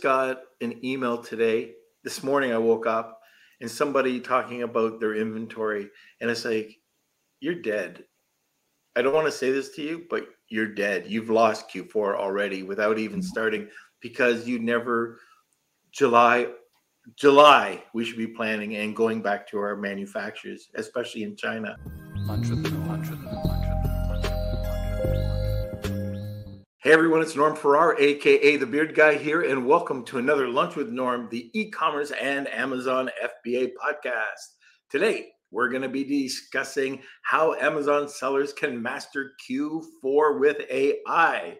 just got an email today. This morning I woke up and somebody talking about their inventory, and it's like, you're dead. I don't want to say this to you, but you're dead. You've lost Q4 already without even mm-hmm. starting because you never July July we should be planning and going back to our manufacturers, especially in China. Everyone, it's Norm Farrar, aka the Beard Guy here, and welcome to another Lunch with Norm, the e-commerce and Amazon FBA podcast. Today, we're going to be discussing how Amazon sellers can master Q4 with AI.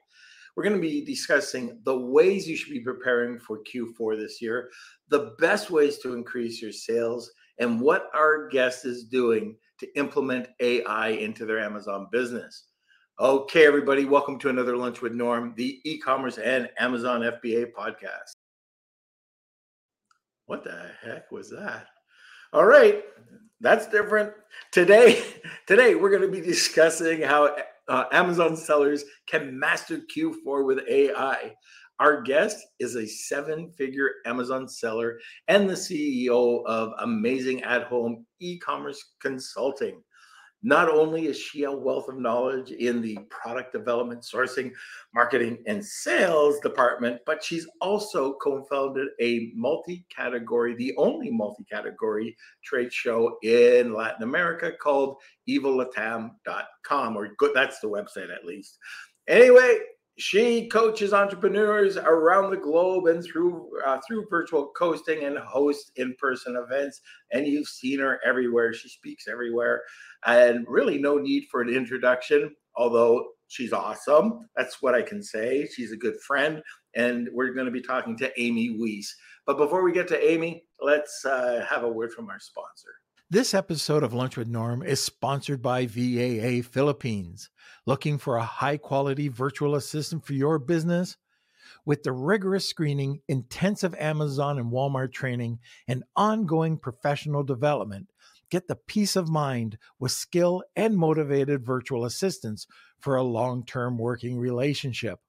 We're going to be discussing the ways you should be preparing for Q4 this year, the best ways to increase your sales, and what our guest is doing to implement AI into their Amazon business. Okay, everybody, welcome to another Lunch with Norm, the e commerce and Amazon FBA podcast. What the heck was that? All right, that's different. Today, today we're going to be discussing how uh, Amazon sellers can master Q4 with AI. Our guest is a seven figure Amazon seller and the CEO of Amazing at Home e commerce consulting. Not only is she a wealth of knowledge in the product development, sourcing, marketing, and sales department, but she's also co founded a multi category, the only multi category trade show in Latin America called evolatam.com, or good—that's the website at least. Anyway, she coaches entrepreneurs around the globe and through uh, through virtual coasting and hosts in-person events. And you've seen her everywhere. She speaks everywhere, and really no need for an introduction. Although she's awesome, that's what I can say. She's a good friend, and we're going to be talking to Amy Wees. But before we get to Amy, let's uh, have a word from our sponsor. This episode of Lunch with Norm is sponsored by VAA Philippines. Looking for a high quality virtual assistant for your business? With the rigorous screening, intensive Amazon and Walmart training, and ongoing professional development, get the peace of mind with skill and motivated virtual assistants for a long term working relationship.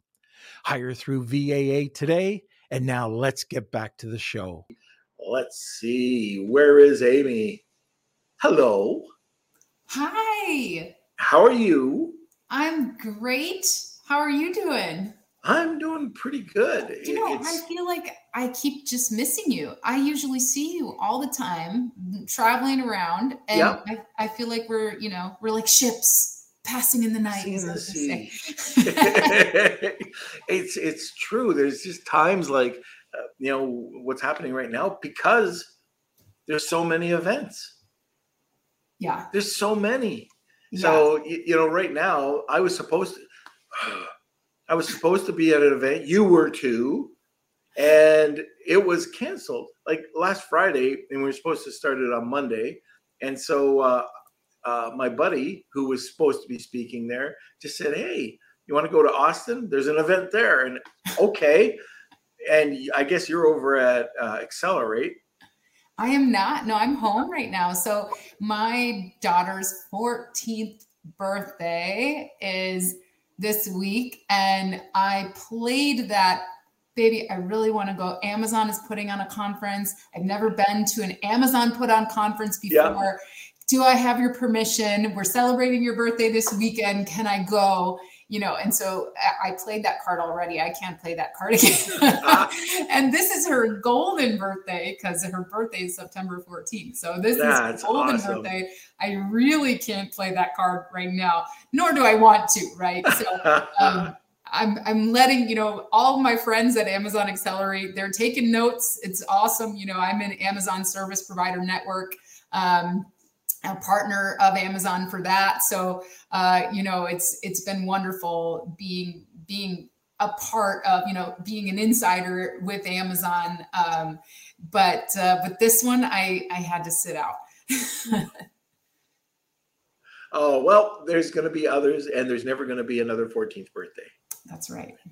Hire through VAA today. And now let's get back to the show. Let's see. Where is Amy? Hello. Hi. How are you? I'm great. How are you doing? I'm doing pretty good. You know, it's... I feel like I keep just missing you. I usually see you all the time traveling around, and yep. I, I feel like we're, you know, we're like ships passing in the night. In the sea. it's it's true. There's just times like, uh, you know, what's happening right now because there's so many events yeah. There's so many. Yeah. So you know, right now I was supposed to I was supposed to be at an event. You were too. And it was canceled like last Friday, and we were supposed to start it on Monday. And so uh, uh, my buddy, who was supposed to be speaking there, just said, "Hey, you want to go to Austin? There's an event there." And okay, and I guess you're over at uh, Accelerate. I am not. No, I'm home right now. So my daughter's 14th birthday is this week, and I played that. Baby, I really want to go. Amazon is putting on a conference. I've never been to an Amazon put on conference before. Yeah. Do I have your permission? We're celebrating your birthday this weekend. Can I go? You know, and so I played that card already. I can't play that card again. and this is her golden birthday because her birthday is September 14th. So this That's is golden awesome. birthday. I really can't play that card right now, nor do I want to, right? So um, I'm, I'm letting you know all my friends at Amazon Accelerate. They're taking notes. It's awesome. You know, I'm an Amazon Service Provider Network. Um, a partner of Amazon for that. So uh, you know, it's it's been wonderful being being a part of you know being an insider with Amazon. Um, but uh, but this one, I I had to sit out. oh well, there's going to be others, and there's never going to be another 14th birthday. That's right.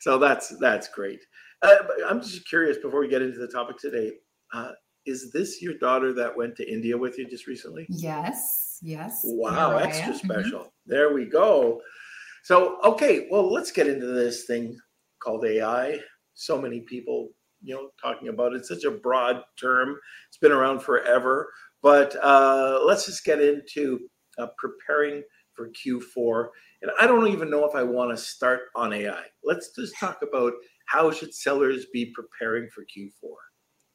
So that's that's great. Uh, I'm just curious before we get into the topic today. Uh, is this your daughter that went to India with you just recently? Yes, yes. Wow, extra mm-hmm. special. Mm-hmm. There we go. So, okay, well, let's get into this thing called AI. so many people, you know, talking about it. It's such a broad term. It's been around forever. But uh, let's just get into uh, preparing for Q4. And I don't even know if I want to start on AI. Let's just talk about how should sellers be preparing for Q4.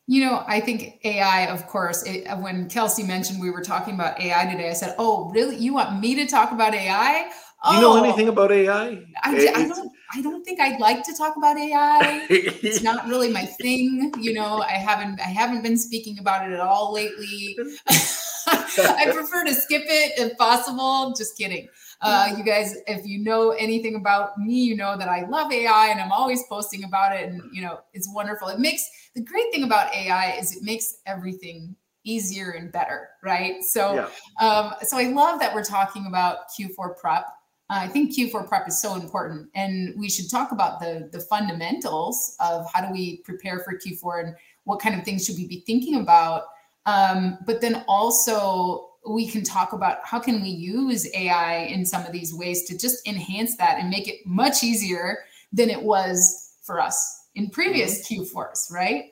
You know, I think AI, of course, it, uh, when Kelsey mentioned we were talking about AI today, I said, Oh, really? You want me to talk about AI? Do you know oh. anything about AI? I, I, don't. I don't think I'd like to talk about AI. it's not really my thing. You know, I haven't. I haven't been speaking about it at all lately. I prefer to skip it if possible. Just kidding. Uh, you guys, if you know anything about me, you know that I love AI and I'm always posting about it. And you know, it's wonderful. It makes the great thing about AI is it makes everything easier and better, right? So, yeah. um, so I love that we're talking about Q4 prep. Uh, I think Q4 prep is so important, and we should talk about the the fundamentals of how do we prepare for Q4 and what kind of things should we be thinking about. Um, but then also we can talk about how can we use AI in some of these ways to just enhance that and make it much easier than it was for us in previous mm-hmm. Q4s, right?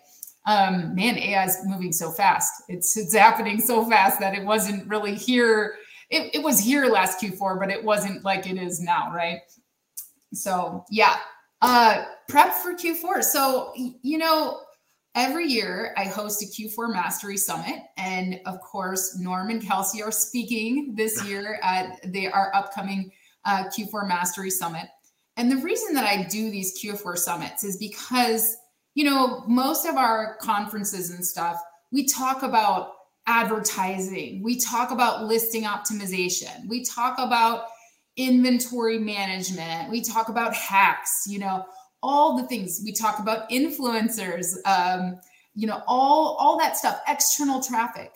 Um, man, AI is moving so fast. It's it's happening so fast that it wasn't really here it, it was here last Q4, but it wasn't like it is now, right? So yeah, uh, prep for Q4. So you know, every year I host a Q4 Mastery Summit, and of course, Norm and Kelsey are speaking this year at the our upcoming uh, Q4 Mastery Summit. And the reason that I do these Q4 summits is because you know most of our conferences and stuff we talk about advertising. We talk about listing optimization. We talk about inventory management. We talk about hacks, you know, all the things. We talk about influencers, um, you know, all, all that stuff, external traffic.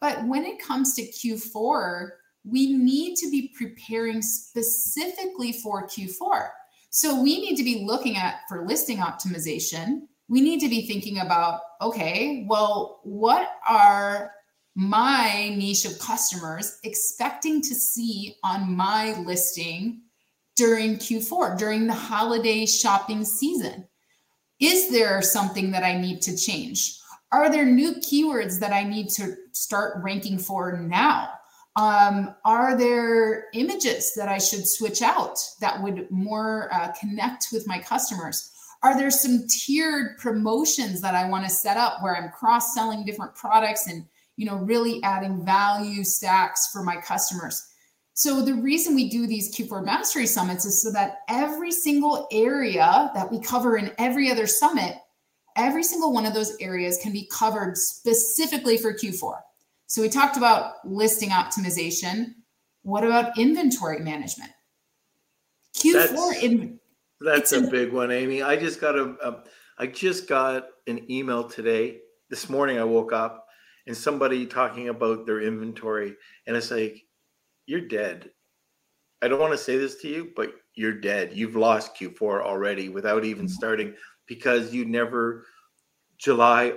But when it comes to Q4, we need to be preparing specifically for Q4. So we need to be looking at for listing optimization. We need to be thinking about okay, well, what are my niche of customers expecting to see on my listing during Q4, during the holiday shopping season? Is there something that I need to change? Are there new keywords that I need to start ranking for now? Um, are there images that I should switch out that would more uh, connect with my customers? Are there some tiered promotions that I want to set up where I'm cross selling different products and you know, really adding value stacks for my customers. So the reason we do these Q4 Mastery Summits is so that every single area that we cover in every other summit, every single one of those areas can be covered specifically for Q4. So we talked about listing optimization. What about inventory management? Q4 that's, in that's a big one, Amy. I just got a, a I just got an email today. This morning I woke up and somebody talking about their inventory and it's like you're dead i don't want to say this to you but you're dead you've lost q4 already without even mm-hmm. starting because you never july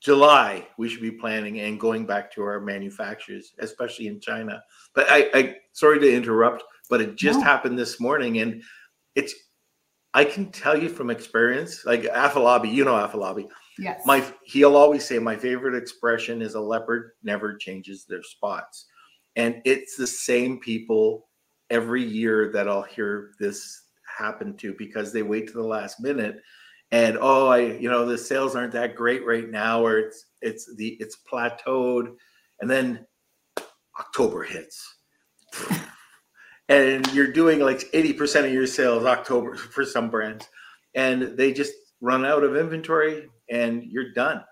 july we should be planning and going back to our manufacturers especially in china but i, I sorry to interrupt but it just no. happened this morning and it's i can tell you from experience like afalabi you know afalabi Yes. My he'll always say my favorite expression is a leopard never changes their spots. And it's the same people every year that I'll hear this happen to because they wait to the last minute and oh I you know the sales aren't that great right now or it's it's the it's plateaued and then October hits. and you're doing like 80% of your sales October for some brands and they just run out of inventory and you're done.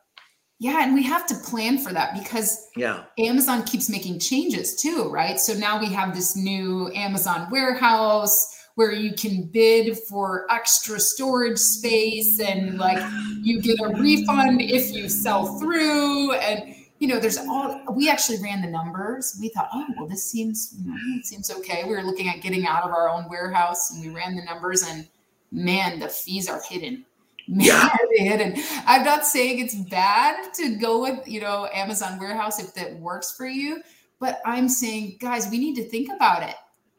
Yeah, and we have to plan for that because yeah, Amazon keeps making changes too, right? So now we have this new Amazon warehouse where you can bid for extra storage space and like you get a refund if you sell through and you know there's all we actually ran the numbers. We thought oh well this seems it seems okay. We were looking at getting out of our own warehouse and we ran the numbers and man the fees are hidden yeah. hidden. I'm not saying it's bad to go with, you know, Amazon warehouse if that works for you, but I'm saying, guys, we need to think about it.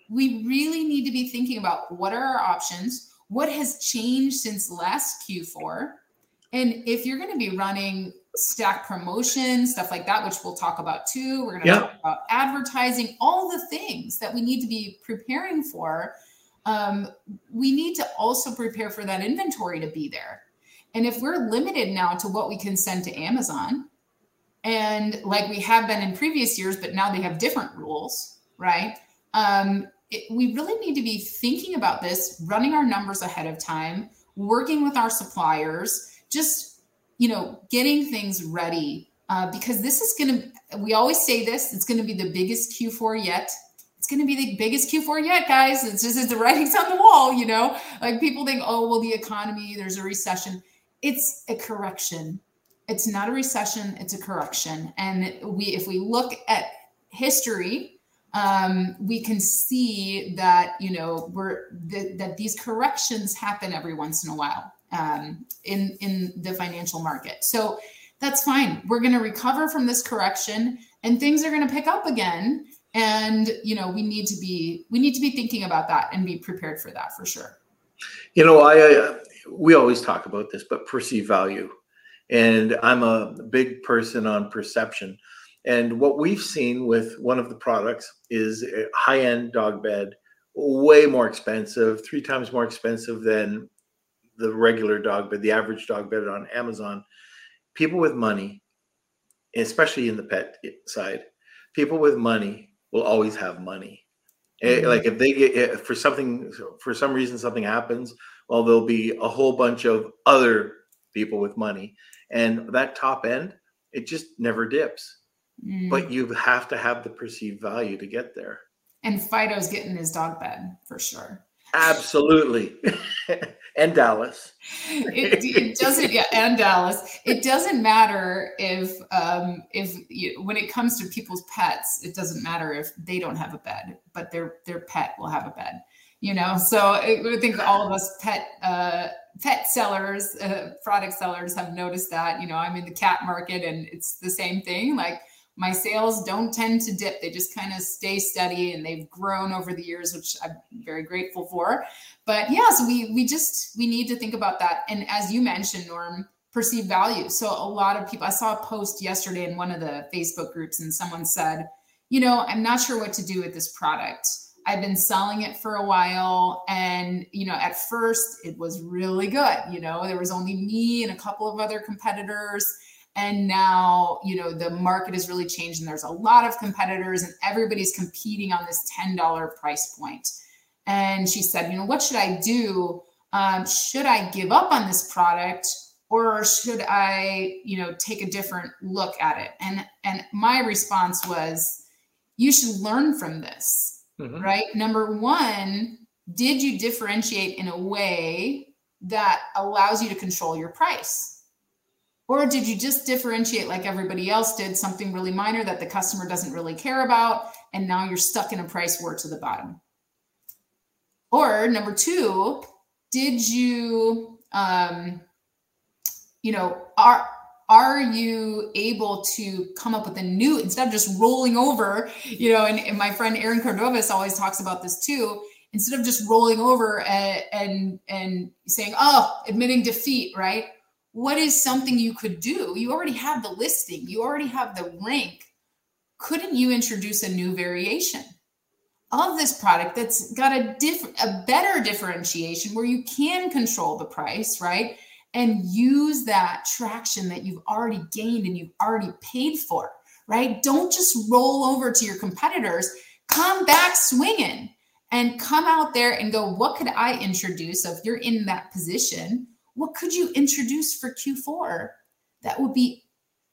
We really need to be thinking about what are our options? what has changed since last Q4. And if you're going to be running stack promotion, stuff like that, which we'll talk about too, we're going to yeah. talk about advertising, all the things that we need to be preparing for. Um, we need to also prepare for that inventory to be there. And if we're limited now to what we can send to Amazon, and like we have been in previous years, but now they have different rules, right? Um, it, we really need to be thinking about this, running our numbers ahead of time, working with our suppliers, just you know, getting things ready uh, because this is going to. We always say this: it's going to be the biggest Q4 yet. It's going to be the biggest Q4 yet, guys. It's just the writings on the wall, you know. Like people think, oh, well, the economy, there's a recession. It's a correction. It's not a recession. It's a correction. And we, if we look at history, um, we can see that you know we're th- that these corrections happen every once in a while um, in in the financial market. So that's fine. We're going to recover from this correction, and things are going to pick up again. And you know we need to be we need to be thinking about that and be prepared for that for sure. You know, I uh, we always talk about this, but perceived value, and I'm a big person on perception. And what we've seen with one of the products is a high end dog bed, way more expensive, three times more expensive than the regular dog bed, the average dog bed on Amazon. People with money, especially in the pet side, people with money will always have money. Eh, mm-hmm. Like if they get eh, for something, for some reason, something happens, well, there'll be a whole bunch of other people with money. And that top end, it just never dips Mm. But you have to have the perceived value to get there. And Fido's getting his dog bed for sure. Absolutely. and Dallas. it, it, doesn't, yeah, and Dallas. It doesn't matter if, um, if you, when it comes to people's pets, it doesn't matter if they don't have a bed, but their their pet will have a bed. You know, so I think all of us pet uh, pet sellers, uh, product sellers have noticed that. You know, I'm in the cat market, and it's the same thing. Like my sales don't tend to dip. They just kind of stay steady and they've grown over the years, which I'm very grateful for. But yeah, so we we just we need to think about that. And as you mentioned, Norm, perceived value. So a lot of people I saw a post yesterday in one of the Facebook groups and someone said, you know, I'm not sure what to do with this product. I've been selling it for a while and you know at first it was really good you know there was only me and a couple of other competitors and now you know the market has really changed and there's a lot of competitors and everybody's competing on this $10 price point. And she said you know what should i do? Um, should i give up on this product or should i you know take a different look at it? And and my response was you should learn from this. Mm-hmm. right? Number one did you differentiate in a way that allows you to control your price or did you just differentiate like everybody else did, something really minor that the customer doesn't really care about, and now you're stuck in a price war to the bottom? Or number two, did you, um, you know, are are you able to come up with a new instead of just rolling over you know and, and my friend aaron cordovez always talks about this too instead of just rolling over and and, and saying oh admitting defeat right what is something you could do? You already have the listing, you already have the rank. Couldn't you introduce a new variation of this product that's got a different, a better differentiation where you can control the price, right? And use that traction that you've already gained and you've already paid for, right? Don't just roll over to your competitors. Come back swinging and come out there and go, what could I introduce? So if you're in that position, what could you introduce for Q4 that would be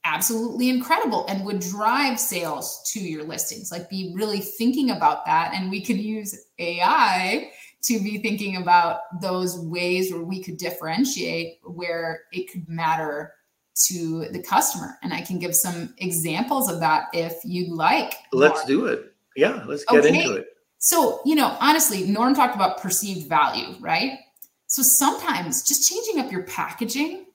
absolutely incredible and would drive sales to your listings? Like, be really thinking about that. And we could use AI to be thinking about those ways where we could differentiate where it could matter to the customer. And I can give some examples of that if you'd like. Let's Norm. do it. Yeah, let's get okay. into it. So, you know, honestly, Norm talked about perceived value, right? So sometimes just changing up your packaging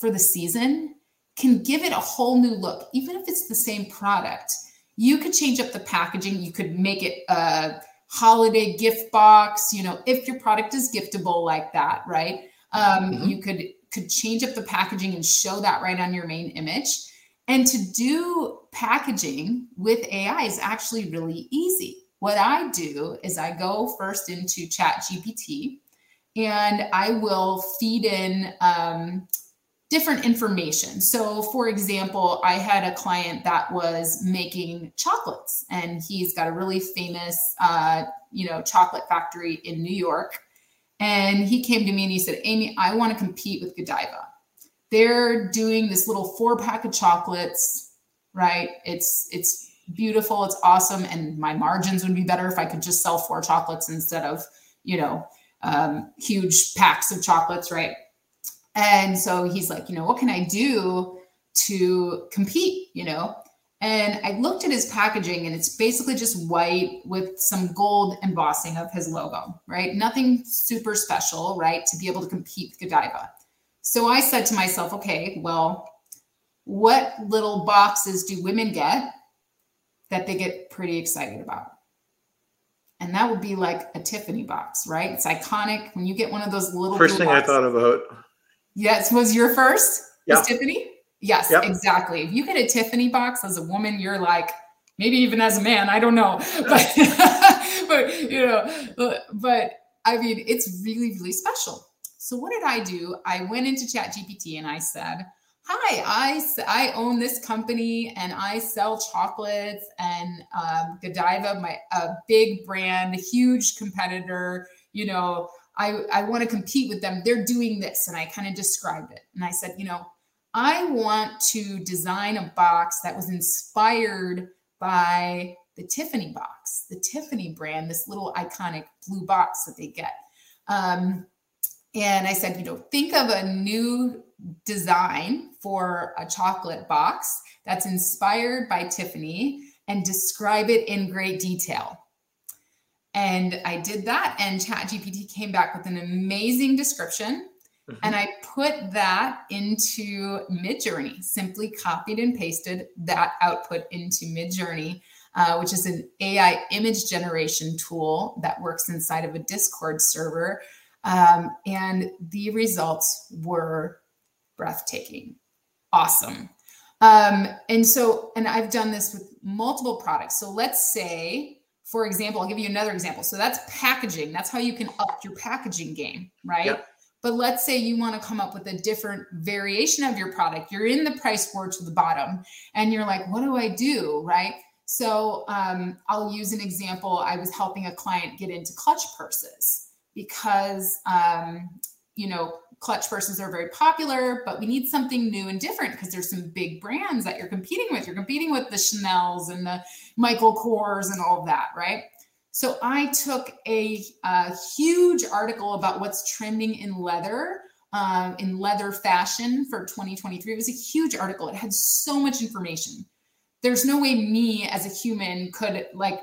for the season can give it a whole new look, even if it's the same product. You could change up the packaging. You could make it a holiday gift box, you know, if your product is giftable like that, right? Um, mm-hmm. You could could change up the packaging and show that right on your main image. And to do packaging with AI is actually really easy. What I do is I go first into Chat GPT and I will feed in um, different information. So, for example, I had a client that was making chocolates, and he's got a really famous, uh, you know, chocolate factory in New York. And he came to me and he said, Amy, I want to compete with Godiva. They're doing this little four pack of chocolates, right? It's it's beautiful, it's awesome, and my margins would be better if I could just sell four chocolates instead of, you know, um, huge packs of chocolates, right? And so he's like, you know, what can I do to compete, you know? And I looked at his packaging and it's basically just white with some gold embossing of his logo, right? Nothing super special, right? To be able to compete with Godiva. So I said to myself, okay, well, what little boxes do women get that they get pretty excited about? And that would be like a Tiffany box, right? It's iconic when you get one of those little. First thing boxes. I thought about. Yes, was your first? Yeah. Was Tiffany? Yes, yep. exactly. If you get a Tiffany box as a woman, you're like, maybe even as a man, I don't know, but but you know, but I mean, it's really really special. So what did I do? I went into Chat GPT and I said, "Hi, I I own this company and I sell chocolates and um, Godiva, my a big brand, huge competitor. You know, I I want to compete with them. They're doing this." And I kind of described it, and I said, "You know." I want to design a box that was inspired by the Tiffany box, the Tiffany brand, this little iconic blue box that they get. Um, and I said, you know, think of a new design for a chocolate box that's inspired by Tiffany and describe it in great detail. And I did that, and ChatGPT came back with an amazing description Mm-hmm. And I put that into Midjourney, simply copied and pasted that output into Midjourney, uh, which is an AI image generation tool that works inside of a Discord server. Um, and the results were breathtaking, awesome. Um, and so, and I've done this with multiple products. So let's say, for example, I'll give you another example. So that's packaging. That's how you can up your packaging game, right? Yep. But let's say you want to come up with a different variation of your product. You're in the price war to the bottom and you're like, what do I do? Right. So um, I'll use an example. I was helping a client get into clutch purses because, um, you know, clutch purses are very popular, but we need something new and different because there's some big brands that you're competing with. You're competing with the Chanel's and the Michael Kors and all of that, right? So I took a, a huge article about what's trending in leather, um, in leather fashion for 2023. It was a huge article. It had so much information. There's no way me as a human could like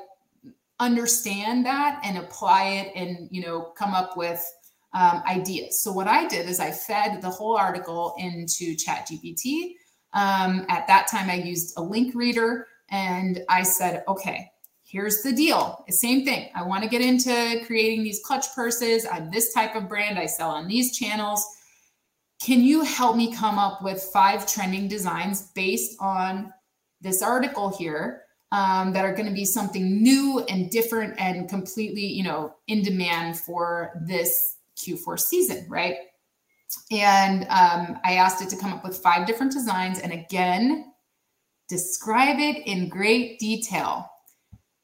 understand that and apply it and you know come up with um, ideas. So what I did is I fed the whole article into ChatGPT. Um, at that time, I used a link reader and I said, okay, here's the deal. Same thing. I want to get into creating these clutch purses. I'm this type of brand. I sell on these channels. Can you help me come up with five trending designs based on this article here um, that are going to be something new and different and completely you know in demand for this q4 season right and um, i asked it to come up with five different designs and again describe it in great detail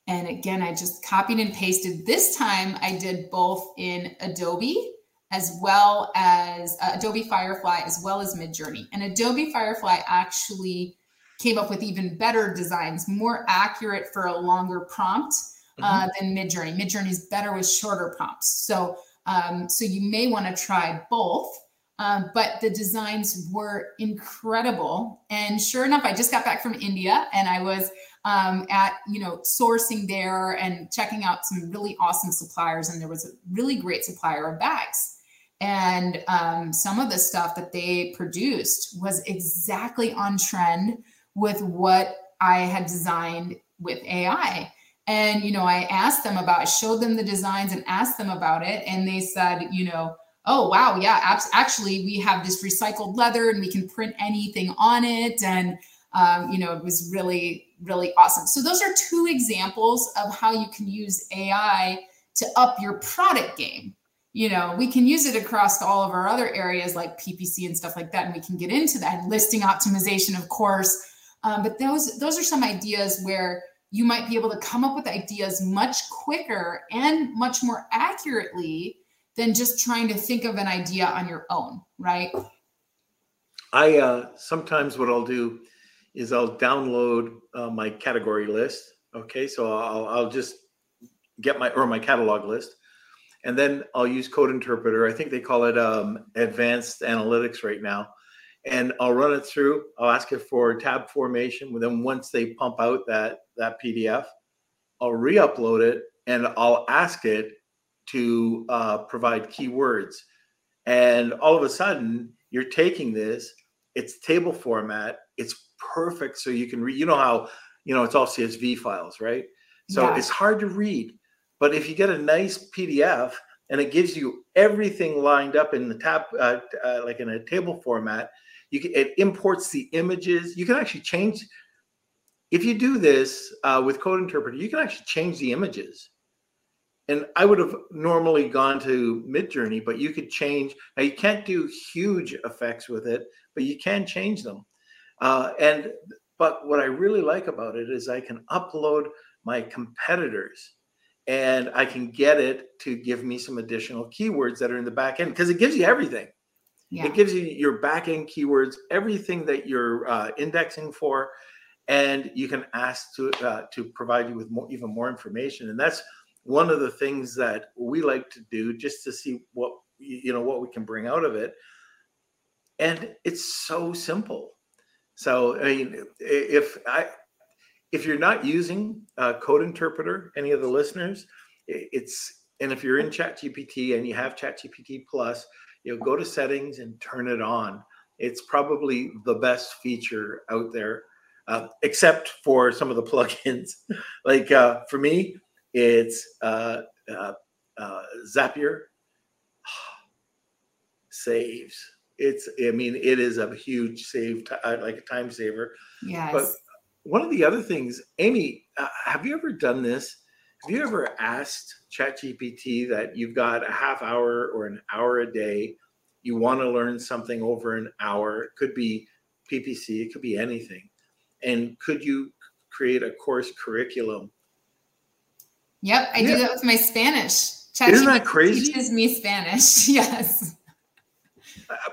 and again, I just copied and pasted. This time I did both in Adobe as well as uh, Adobe Firefly as well as Midjourney. And Adobe Firefly actually came up with even better designs, more accurate for a longer prompt uh, mm-hmm. than Midjourney. Midjourney is better with shorter prompts. So, um, so you may want to try both. Um, but the designs were incredible. And sure enough, I just got back from India and I was um, at you know sourcing there and checking out some really awesome suppliers and there was a really great supplier of bags and um, some of the stuff that they produced was exactly on trend with what i had designed with ai And, you know, I asked them about, showed them the designs and asked them about it. And they said, you know, oh, wow, yeah, actually, we have this recycled leather and we can print anything on it. And, um, you know, it was really, really awesome. So those are two examples of how you can use AI to up your product game. You know, we can use it across all of our other areas like PPC and stuff like that, and we can get into that. Listing optimization, of course. Um, but those those are some ideas where you might be able to come up with ideas much quicker and much more accurately than just trying to think of an idea on your own, right? I uh, sometimes what I'll do is I'll download uh, my category list. Okay, so I'll, I'll just get my or my catalog list, and then I'll use Code Interpreter. I think they call it um, Advanced Analytics right now, and I'll run it through. I'll ask it for tab formation. Then once they pump out that that PDF, I'll re-upload it and I'll ask it to uh, provide keywords. And all of a sudden, you're taking this. It's table format. It's perfect, so you can read. You know how you know it's all CSV files, right? So yeah. it's hard to read. But if you get a nice PDF and it gives you everything lined up in the tab, uh, uh, like in a table format, you can, it imports the images. You can actually change. If you do this uh, with Code Interpreter, you can actually change the images. And I would have normally gone to Midjourney, but you could change. Now you can't do huge effects with it, but you can change them. Uh, and but what I really like about it is I can upload my competitors and I can get it to give me some additional keywords that are in the back end because it gives you everything. Yeah. It gives you your back end keywords, everything that you're uh, indexing for, and you can ask to uh, to provide you with more, even more information. And that's one of the things that we like to do, just to see what you know what we can bring out of it. And it's so simple. So I mean, if I if you're not using uh, Code Interpreter, any of the listeners, it's and if you're in ChatGPT and you have ChatGPT Plus, you know, go to settings and turn it on. It's probably the best feature out there, uh, except for some of the plugins. like uh, for me, it's uh, uh, uh Zapier saves. It's, I mean, it is a huge save, t- uh, like a time saver. Yes. But one of the other things, Amy, uh, have you ever done this? Have you ever asked ChatGPT that you've got a half hour or an hour a day? You want to learn something over an hour. It could be PPC, it could be anything. And could you create a course curriculum? Yep, I yeah. do that with my Spanish. ChatGPT Isn't that crazy? Teaches me Spanish. yes.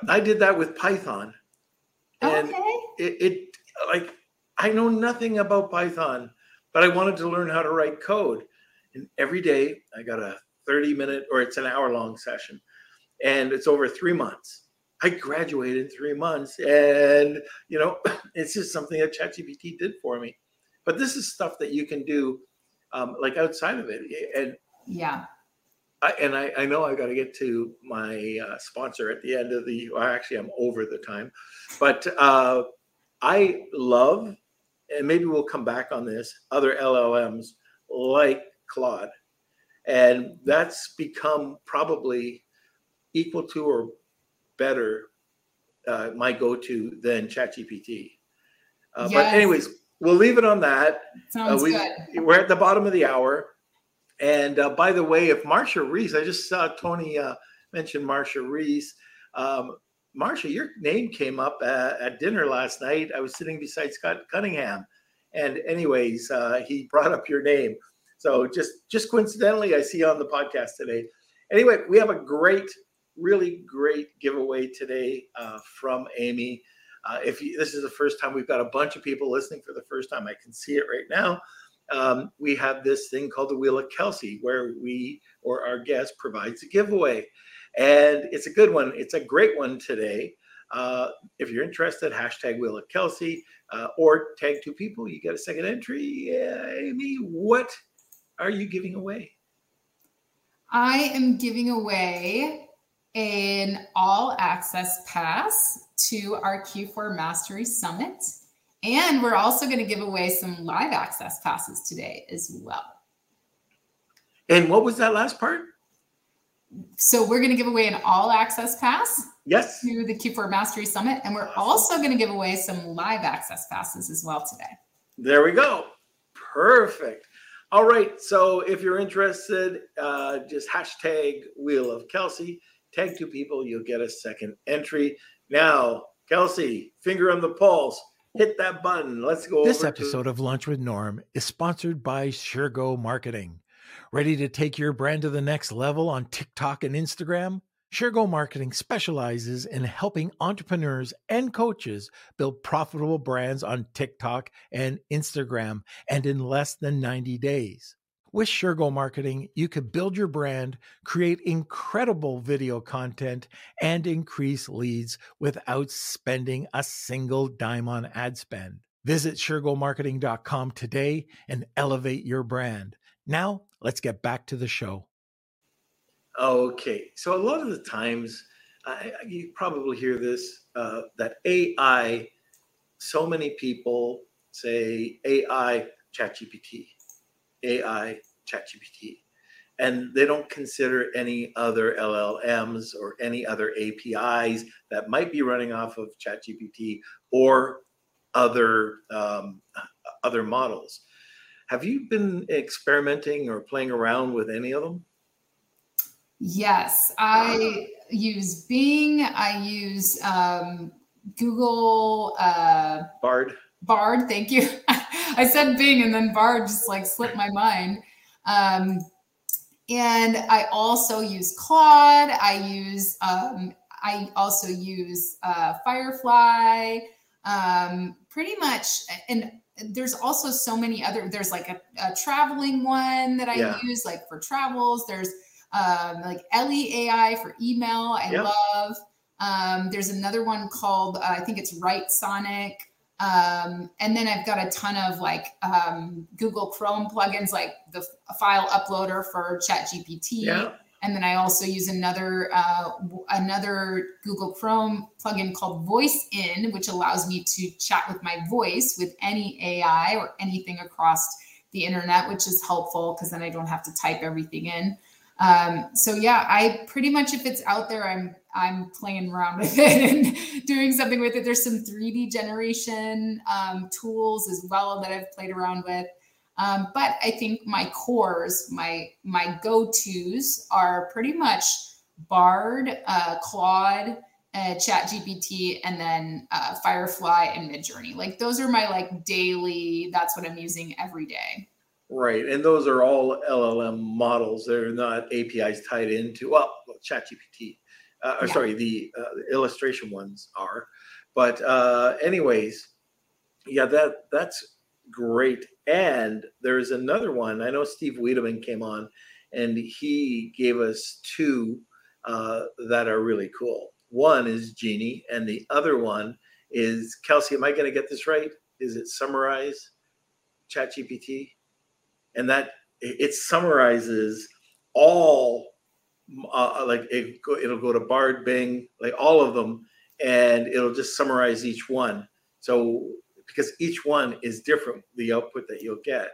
I did that with Python. And okay. it, it like I know nothing about Python, but I wanted to learn how to write code. And every day I got a 30 minute or it's an hour long session and it's over three months. I graduated in three months and you know, it's just something that ChatGPT did for me. But this is stuff that you can do um, like outside of it. And yeah. I, and I, I know I got to get to my uh, sponsor at the end of the. Well, actually, I'm over the time, but uh, I love and maybe we'll come back on this, other LLMs like Claude. And that's become probably equal to or better uh, my go to than ChatGPT. Uh, yes. But, anyways, we'll leave it on that. Sounds uh, we, good. We're at the bottom of the hour. And uh, by the way, if Marcia Reese, I just saw Tony uh, mention Marcia Reese. Um, Marcia, your name came up at, at, dinner last night. I was sitting beside Scott Cunningham, and anyways, uh, he brought up your name. So just just coincidentally, I see you on the podcast today. Anyway, we have a great, really great giveaway today uh, from Amy. Uh, if you, this is the first time we've got a bunch of people listening for the first time, I can see it right now. Um, we have this thing called the Wheel of Kelsey, where we or our guest provides a giveaway. And it's a good one. It's a great one today. Uh, if you're interested, hashtag Wheel of Kelsey uh, or tag two people. You get a second entry. Yeah, Amy, what are you giving away? I am giving away an all access pass to our Q4 Mastery Summit. And we're also going to give away some live access passes today as well. And what was that last part? So we're going to give away an all access pass. Yes. To the Q4 Mastery Summit. And we're also going to give away some live access passes as well today. There we go. Perfect. All right. So if you're interested, uh, just hashtag Wheel of Kelsey. Tag two people, you'll get a second entry. Now, Kelsey, finger on the pulse. Hit that button. Let's go. This episode to- of Lunch with Norm is sponsored by SureGo Marketing. Ready to take your brand to the next level on TikTok and Instagram? SureGo Marketing specializes in helping entrepreneurs and coaches build profitable brands on TikTok and Instagram and in less than 90 days. With SureGo Marketing, you could build your brand, create incredible video content, and increase leads without spending a single dime on ad spend. Visit SureGoMarketing.com today and elevate your brand. Now, let's get back to the show. Okay, so a lot of the times, uh, you probably hear this uh, that AI, so many people say AI, ChatGPT, AI, ChatGPT, and they don't consider any other LLMs or any other APIs that might be running off of ChatGPT or other um, other models. Have you been experimenting or playing around with any of them? Yes, I use Bing. I use um, Google uh, Bard. Bard, thank you. I said Bing and then Bard just like slipped my mind. Um, and I also use Claude. I use um, I also use uh, Firefly. Um, pretty much, and there's also so many other there's like a, a traveling one that i yeah. use like for travels there's um, like ellie ai for email i yep. love um, there's another one called uh, i think it's Writesonic um, and then i've got a ton of like um, google chrome plugins like the file uploader for ChatGPT. yeah. And then I also use another uh, another Google Chrome plugin called Voice In, which allows me to chat with my voice with any AI or anything across the internet, which is helpful because then I don't have to type everything in. Um, so yeah, I pretty much if it's out there, I'm I'm playing around with it and doing something with it. There's some 3D generation um, tools as well that I've played around with. Um, but I think my cores, my my go tos are pretty much Bard, uh, Claude, uh, Chat GPT, and then uh, Firefly and Midjourney. Like those are my like daily. That's what I'm using every day. Right, and those are all LLM models. They're not APIs tied into well, Chat GPT. Uh, or yeah. sorry, the, uh, the illustration ones are. But uh, anyways, yeah, that that's great. And there's another one. I know Steve Wiedemann came on and he gave us two uh, that are really cool. One is Genie, and the other one is Kelsey. Am I going to get this right? Is it summarize ChatGPT? And that it summarizes all, uh, like it, it'll go to Bard, Bing, like all of them, and it'll just summarize each one. So because each one is different, the output that you'll get.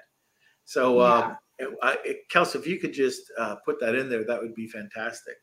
So, yeah. um, I, Kelsey, if you could just uh, put that in there, that would be fantastic.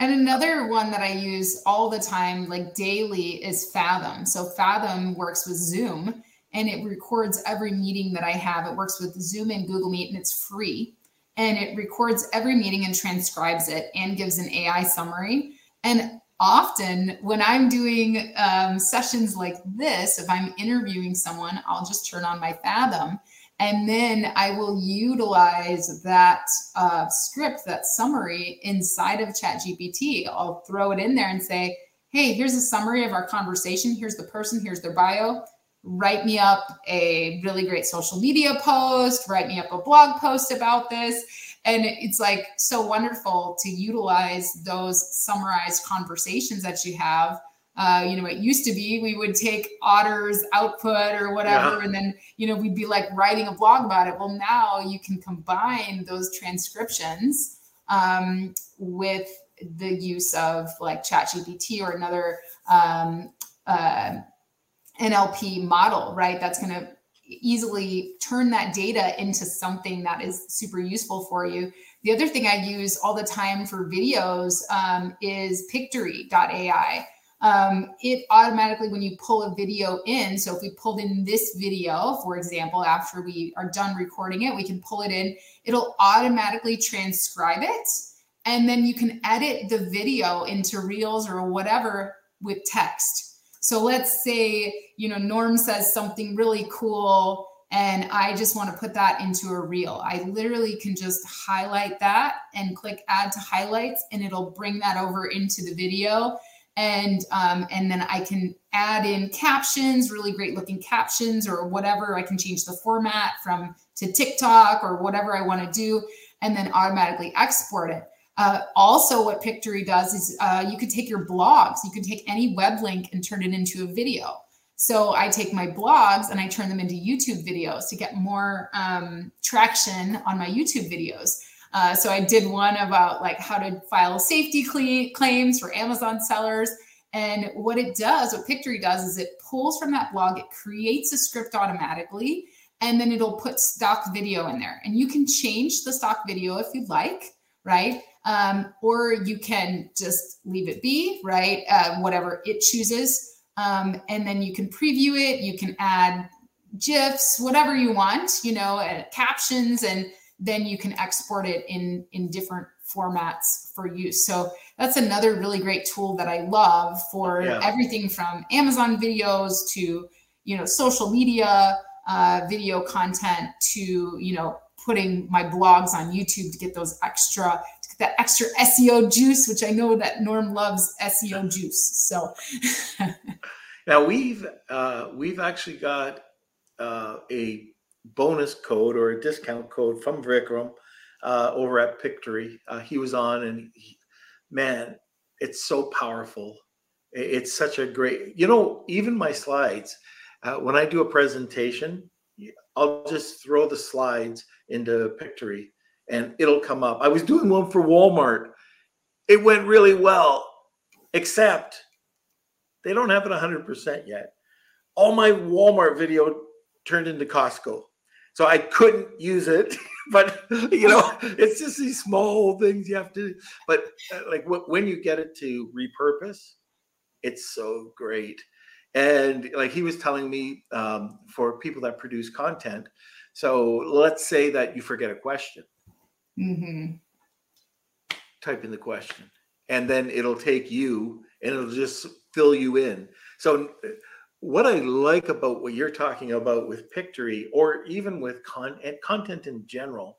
And another one that I use all the time, like daily, is Fathom. So Fathom works with Zoom and it records every meeting that I have. It works with Zoom and Google Meet and it's free. And it records every meeting and transcribes it and gives an AI summary. And often when I'm doing um, sessions like this, if I'm interviewing someone, I'll just turn on my Fathom and then I will utilize that uh, script, that summary inside of ChatGPT. I'll throw it in there and say, hey, here's a summary of our conversation. Here's the person, here's their bio. Write me up a really great social media post, write me up a blog post about this and it's like so wonderful to utilize those summarized conversations that you have uh, you know, it used to be we would take Otter's output or whatever, yeah. and then, you know, we'd be like writing a blog about it. Well, now you can combine those transcriptions um, with the use of like ChatGPT or another um, uh, NLP model, right? That's going to easily turn that data into something that is super useful for you. The other thing I use all the time for videos um, is Pictory.ai. Um, it automatically, when you pull a video in, so if we pulled in this video, for example, after we are done recording it, we can pull it in, it'll automatically transcribe it. And then you can edit the video into reels or whatever with text. So let's say, you know, Norm says something really cool and I just want to put that into a reel. I literally can just highlight that and click add to highlights and it'll bring that over into the video. And um, and then I can add in captions, really great looking captions or whatever. I can change the format from to TikTok or whatever I want to do, and then automatically export it. Uh, also, what Pictory does is uh, you could take your blogs, you can take any web link and turn it into a video. So I take my blogs and I turn them into YouTube videos to get more um, traction on my YouTube videos. Uh, so I did one about like how to file SAFE-T cle- claims for Amazon sellers. And what it does, what Pictory does, is it pulls from that blog, it creates a script automatically, and then it'll put stock video in there. And you can change the stock video if you'd like, right? Um, or you can just leave it be, right? Uh, whatever it chooses. Um, and then you can preview it. You can add GIFs, whatever you want, you know, uh, captions, and then you can export it in in different formats for use. So that's another really great tool that I love for yeah. everything from Amazon videos to you know social media uh, video content to you know putting my blogs on YouTube to get those extra that extra SEO juice, which I know that Norm loves SEO juice. So now we've uh, we've actually got uh, a bonus code or a discount code from Vikram uh, over at Pictory. Uh, he was on, and he, man, it's so powerful. It's such a great, you know, even my slides. Uh, when I do a presentation, I'll just throw the slides into Pictory and it'll come up. I was doing one for Walmart. It went really well, except they don't have it 100% yet. All my Walmart video turned into Costco. So I couldn't use it, but you know, it's just these small things you have to. But uh, like when you get it to repurpose, it's so great. And like he was telling me, um, for people that produce content, so let's say that you forget a question, Mm-hmm. Type in the question, and then it'll take you and it'll just fill you in. So, what I like about what you're talking about with Pictory, or even with con- content in general,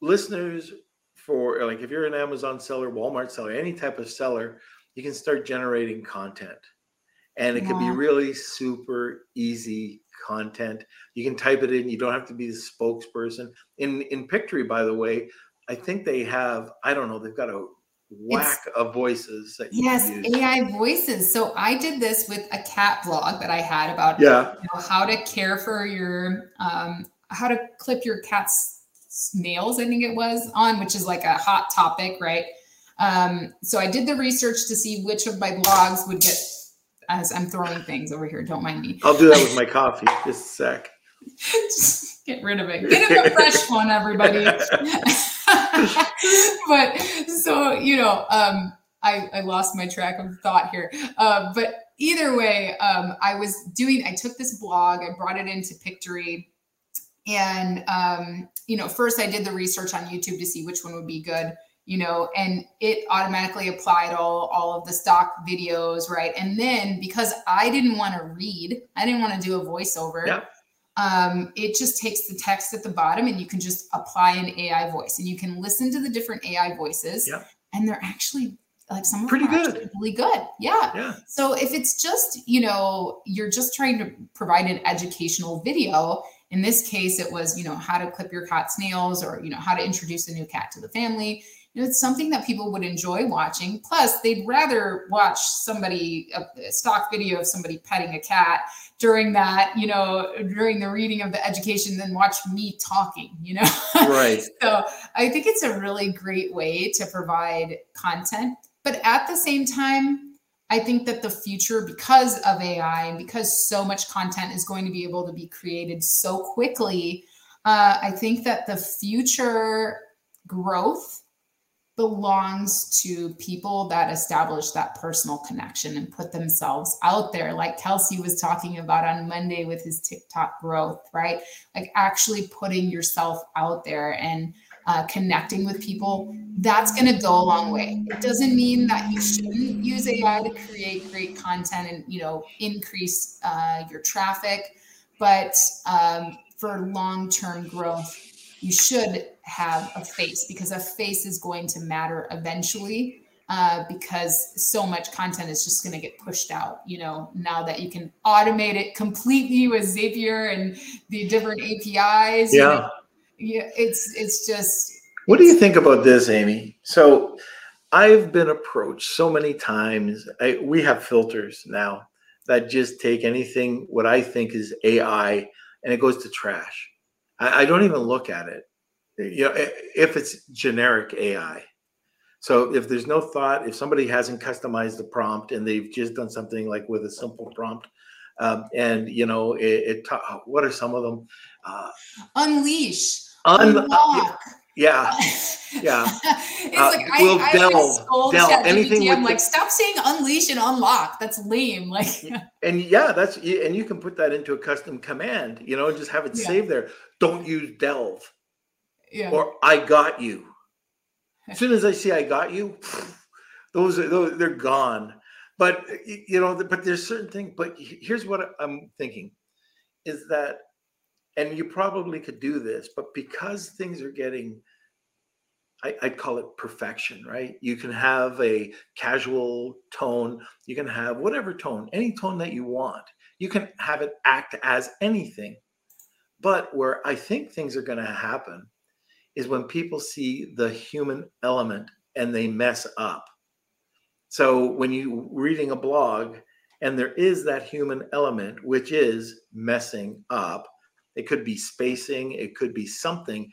listeners for like if you're an Amazon seller, Walmart seller, any type of seller, you can start generating content. And it yeah. can be really super easy content. You can type it in. You don't have to be the spokesperson. In in Pictory, by the way, I think they have. I don't know. They've got a whack it's, of voices. yes, AI voices. So I did this with a cat blog that I had about yeah you know, how to care for your um, how to clip your cat's nails. I think it was on, which is like a hot topic, right? Um, so I did the research to see which of my blogs would get as I'm throwing things over here. Don't mind me. I'll do that with my coffee. Just a sec. Just get rid of it. Get him a fresh one, everybody. but so you know, um, I, I lost my track of thought here. Uh, but either way, um, I was doing. I took this blog. I brought it into Pictory. And um, you know, first I did the research on YouTube to see which one would be good you know, and it automatically applied all, all of the stock videos, right? And then because I didn't want to read, I didn't want to do a voiceover. Yeah. Um, it just takes the text at the bottom and you can just apply an AI voice and you can listen to the different AI voices. Yeah. And they're actually like some pretty good, really good. Yeah. Yeah. So if it's just, you know, you're just trying to provide an educational video, in this case, it was, you know, how to clip your cat's nails or, you know, how to introduce a new cat to the family you know, it's something that people would enjoy watching. Plus, they'd rather watch somebody a stock video of somebody petting a cat during that, you know, during the reading of the education than watch me talking, you know. Right. so I think it's a really great way to provide content, but at the same time, I think that the future, because of AI and because so much content is going to be able to be created so quickly, uh, I think that the future growth belongs to people that establish that personal connection and put themselves out there, like Kelsey was talking about on Monday with his TikTok growth, right? Like actually putting yourself out there and uh, connecting with people, that's going to go a long way. It doesn't mean that you shouldn't use AI to create great content and you know increase uh, your traffic, but um, for long-term growth, you should have a face because a face is going to matter eventually. Uh, because so much content is just going to get pushed out. You know, now that you can automate it completely with Zapier and the different APIs. Yeah. You know, yeah, it's it's just. What do you think about this, Amy? So, I've been approached so many times. I, we have filters now that just take anything what I think is AI and it goes to trash. I, I don't even look at it. You know, if it's generic AI. So if there's no thought, if somebody hasn't customized the prompt and they've just done something like with a simple prompt, um, and you know, it, it ta- what are some of them? Uh, Unleash Un- uh, yeah, yeah. it's uh, like we'll I, delve, I delve, anything. I'm like, stop saying unleash and unlock. That's lame. Like, and yeah, that's and you can put that into a custom command. You know, and just have it yeah. saved there. Don't use delve. Yeah. Or I got you. As soon as I see I got you, those are those they're gone. But you know, but there's certain things. But here's what I'm thinking: is that and you probably could do this, but because things are getting, I, would call it perfection, right? You can have a casual tone, you can have whatever tone, any tone that you want. You can have it act as anything. But where I think things are going to happen is when people see the human element and they mess up. So when you're reading a blog and there is that human element, which is messing up, it could be spacing, it could be something,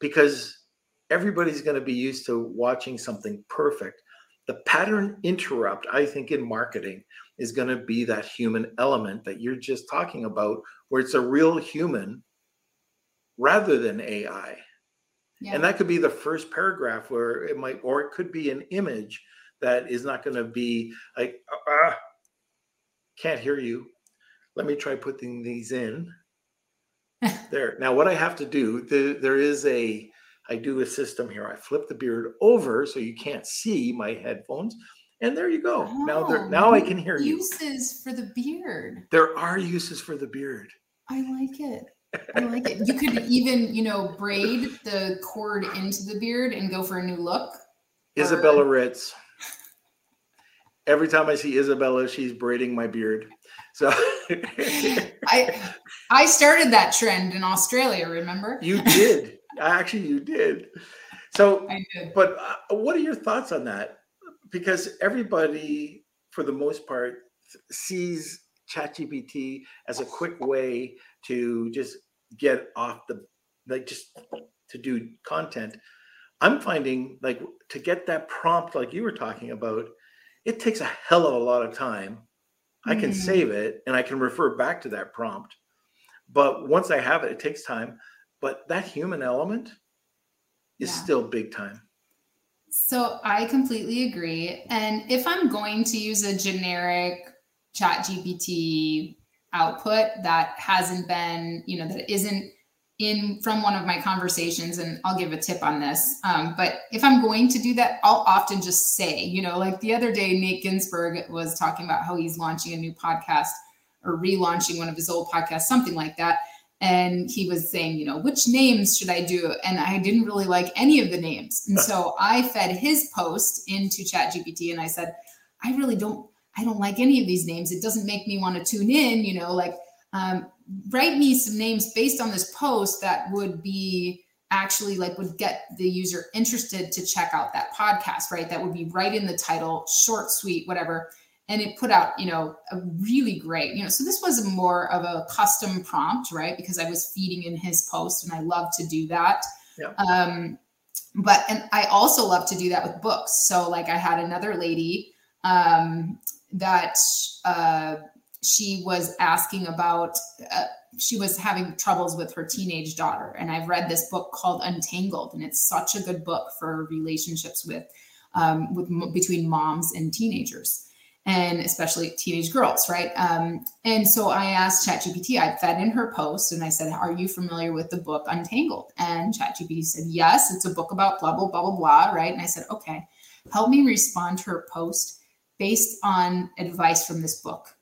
because everybody's going to be used to watching something perfect. The pattern interrupt, I think, in marketing is going to be that human element that you're just talking about, where it's a real human rather than AI. Yeah. And that could be the first paragraph where it might, or it could be an image that is not going to be like, ah, can't hear you. Let me try putting these in there. Now, what I have to do, the, there is a, I do a system here. I flip the beard over so you can't see my headphones. And there you go. Oh, now there, now I can hear you. Uses for the beard. There are uses for the beard. I like it. I like it. You could even, you know, braid the cord into the beard and go for a new look. Isabella or... Ritz. Every time I see Isabella, she's braiding my beard. So I I started that trend in Australia, remember? You did. Actually, you did. So, did. but uh, what are your thoughts on that? Because everybody, for the most part, sees ChatGPT as a quick way to just get off the, like, just to do content. I'm finding like to get that prompt, like you were talking about, it takes a hell of a lot of time I can mm. save it and I can refer back to that prompt. But once I have it, it takes time. But that human element is yeah. still big time. So I completely agree. And if I'm going to use a generic chat GPT output that hasn't been, you know, that isn't in from one of my conversations and i'll give a tip on this um, but if i'm going to do that i'll often just say you know like the other day nate ginsburg was talking about how he's launching a new podcast or relaunching one of his old podcasts something like that and he was saying you know which names should i do? And i didn't really like any of the names. And so i fed his post into chat gpt and i said i really don't i don't like any of these names. It doesn't make me want to tune in you know like um, write me some names based on this post that would be actually like would get the user interested to check out that podcast right? That would be right in the title short sweet whatever and it put out you know a really great you know so this was more of a custom prompt right because i was feeding in his post and i love to do that yeah. um but and i also love to do that with books so like i had another lady um that uh, she was asking about. Uh, she was having troubles with her teenage daughter, and I've read this book called Untangled, and it's such a good book for relationships with um, with between moms and teenagers and especially teenage girls, right? Um, and so I asked ChatGPT, I fed in her post and I said, Are you familiar with the book Untangled? And ChatGPT said, Yes, it's a book about blah, blah, blah, blah, blah, right? And I said, Okay, help me respond to her post based on advice from this book,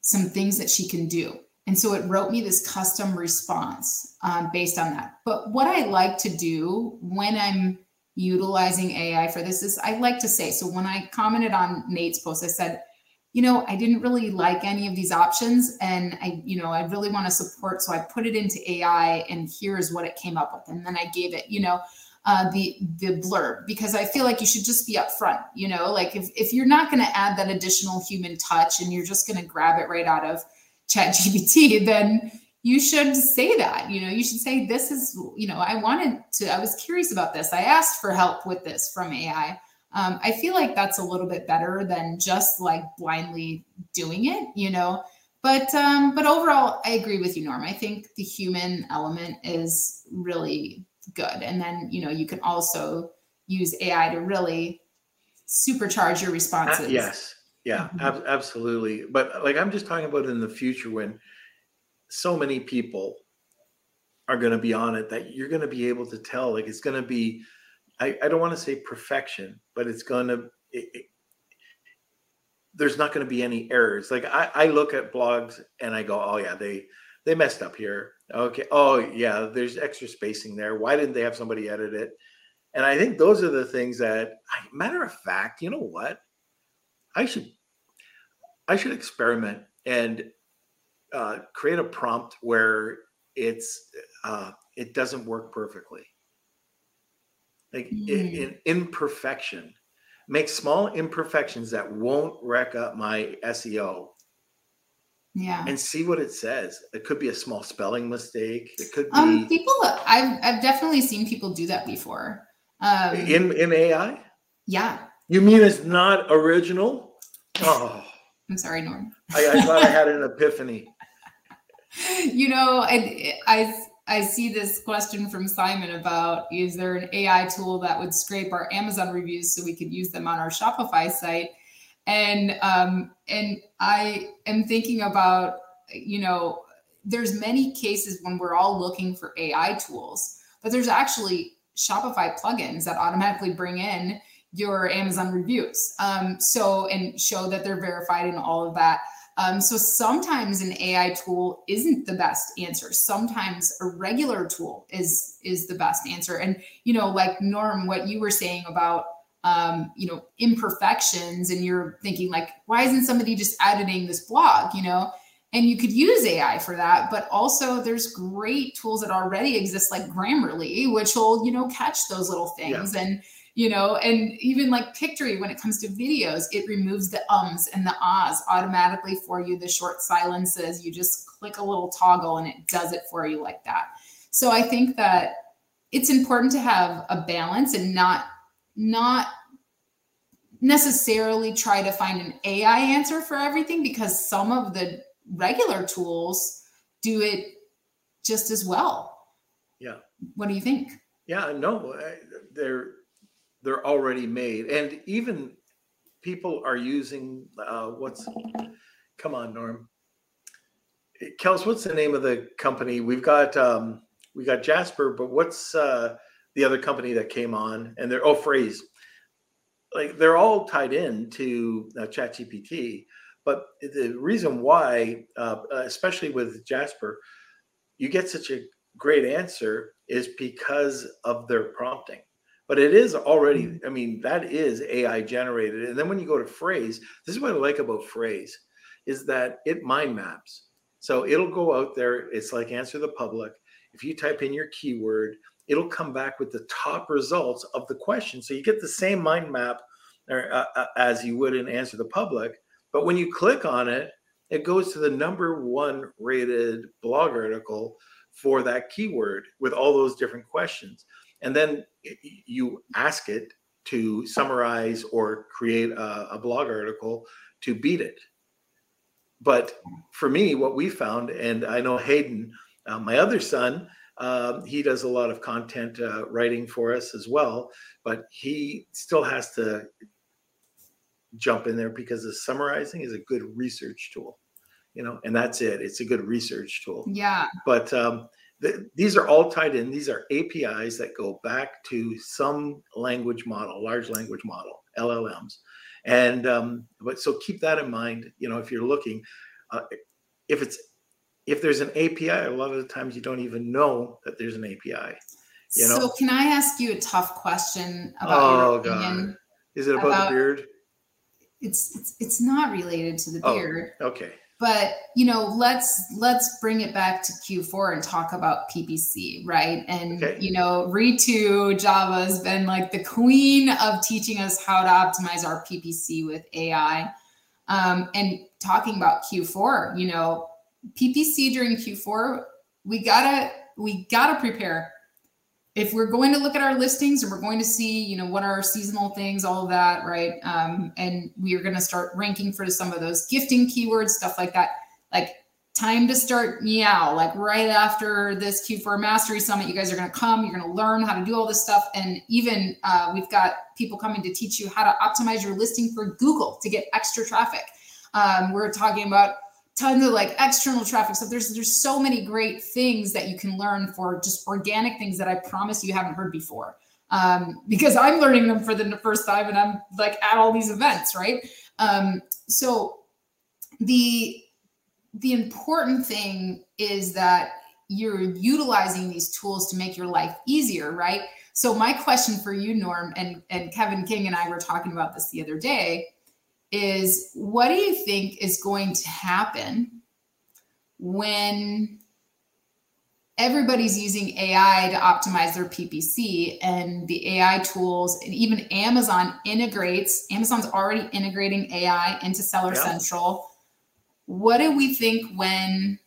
some things that she can do. And so it wrote me this custom response um, based on that. But what I like to do when I'm utilizing AI for this is I like to say, so when I commented on Nate's post, I said, you know, I didn't really like any of these options and I, you know, I really want to support. So I put it into AI and here's what it came up with. And then I gave it, you know, uh, the the blurb because I feel like you should just be upfront. You know, like if if you're not going to add that additional human touch and you're just going to grab it right out of ChatGPT, then you should say that you know you should say this is you know i wanted to i was curious about this. I asked for help with this from ai um, i feel like that's a little bit better than just like blindly doing it you know? But um, but overall i agree with you norm. I think the human element is really good. And then you know you can also use ai to really supercharge your responses. uh, yes. Yeah mm-hmm. ab- absolutely. But like i'm just talking about in the future when so many people are going to be on it that you're going to be able to tell like it's going to be I, I don't want to say perfection but it's going to it, it, there's not going to be any errors. Like I, I look at blogs and i go oh yeah they they messed up here. Okay oh yeah there's extra spacing there. Why didn't they have somebody edit it? And i think those are the things that matter of fact you know what? I should i should experiment and uh, create a prompt where it's uh, it doesn't work perfectly. Like mm. in, in imperfection make small imperfections that won't wreck up my seo yeah. and see what it says. It could be a small spelling mistake. It could be um, people i've i've definitely seen people do that before. Um in in ai yeah. You mean it's not original? Oh. I'm sorry norm. I, I thought i had an epiphany you know, I, I I see this question from Simon about is there an AI tool that would scrape our Amazon reviews so we could use them on our Shopify site? And um, and I am thinking about you know there's many cases when we're all looking for AI tools, but there's actually Shopify plugins that automatically bring in your Amazon reviews. Um, so and show that they're verified and all of that. Um, so sometimes an AI tool isn't the best answer. Sometimes a regular tool is is the best answer. And you know, like Norm, what you were saying about um, you know imperfections, and you're thinking like, why isn't somebody just editing this blog? You know, and you could use AI for that. But also, there's great tools that already exist, like Grammarly, which will you know catch those little things yeah. and you know, and even like Pictory, when it comes to videos, it removes the ums and the ahs automatically for you, the short silences. You just click a little toggle and it does it for you like that. So I think that it's important to have a balance and not not necessarily try to find an AI answer for everything because some of the regular tools do it just as well. Yeah. What do you think? Yeah, no, they're they're already made. And even people are using uh, what's come on norm. Kels what's the name of the company? We've got um, we got jasper but what's uh, the other company that came on? And they're oh Frase like they're all tied in to uh, chat gpt but the reason why uh, especially with jasper you get such a great answer is because of their prompting but it is already i mean that is ai generated. And then when you go to Frase this is what i like about Frase is that it mind maps. So it'll go out there it's like answer the public. If you type in your keyword it'll come back with the top results of the question. So you get the same mind map or, uh, uh, as you would in answer the public. But when you click on it it goes to the number one rated blog article for that keyword with all those different questions. And then you ask it to summarize or create a, a blog article to beat it. But for me, what we found, and I know Hayden, uh, my other son, um, he does a lot of content uh, writing for us as well, but he still has to jump in there because the summarizing is a good research tool, you know, and that's it. It's a good research tool. Yeah. But um, th- these are all tied in. These are APIs that go back to some language model, large language model, LLMs. And um, but so keep that in mind. You know, if you're looking, uh, if it's if there's an API, a lot of the times you don't even know that there's an API. You know? So can I ask you a tough question about oh your opinion? God, is it about, about- the beard? It's it's it's not related to the Oh. beard. Okay. But you know let's let's bring it back to q4 and talk about ppc right and Okay. you know Ritu Java has been like the queen of teaching us how to optimize our ppc with ai um, and talking about q4 you know ppc during q4 we gotta we gotta prepare if we're going to look at our listings and we're going to see, you know, what are our seasonal things, all of that, right? Um, and we are going to start ranking for some of those gifting keywords, stuff like that. Like time to start meow, like right after this Q4 Mastery Summit, you guys are going to come, you're going to learn how to do all this stuff. And even uh, we've got people coming to teach you how to optimize your listing for Google to get extra traffic. Um, we're talking about tons of like external traffic stuff. There's there's so many great things that you can learn for just organic things that I promise you haven't heard before. Um, because I'm learning them for the first time and I'm like at all these events, right? Um, so the the important thing is that you're utilizing these tools to make your life easier, right? So my question for you, Norm, and and Kevin King and I were talking about this the other day is what do you think is going to happen when everybody's using AI to optimize their PPC and the AI tools and even Amazon integrates Amazon's already integrating AI into Seller Yeah. Central. What do we think when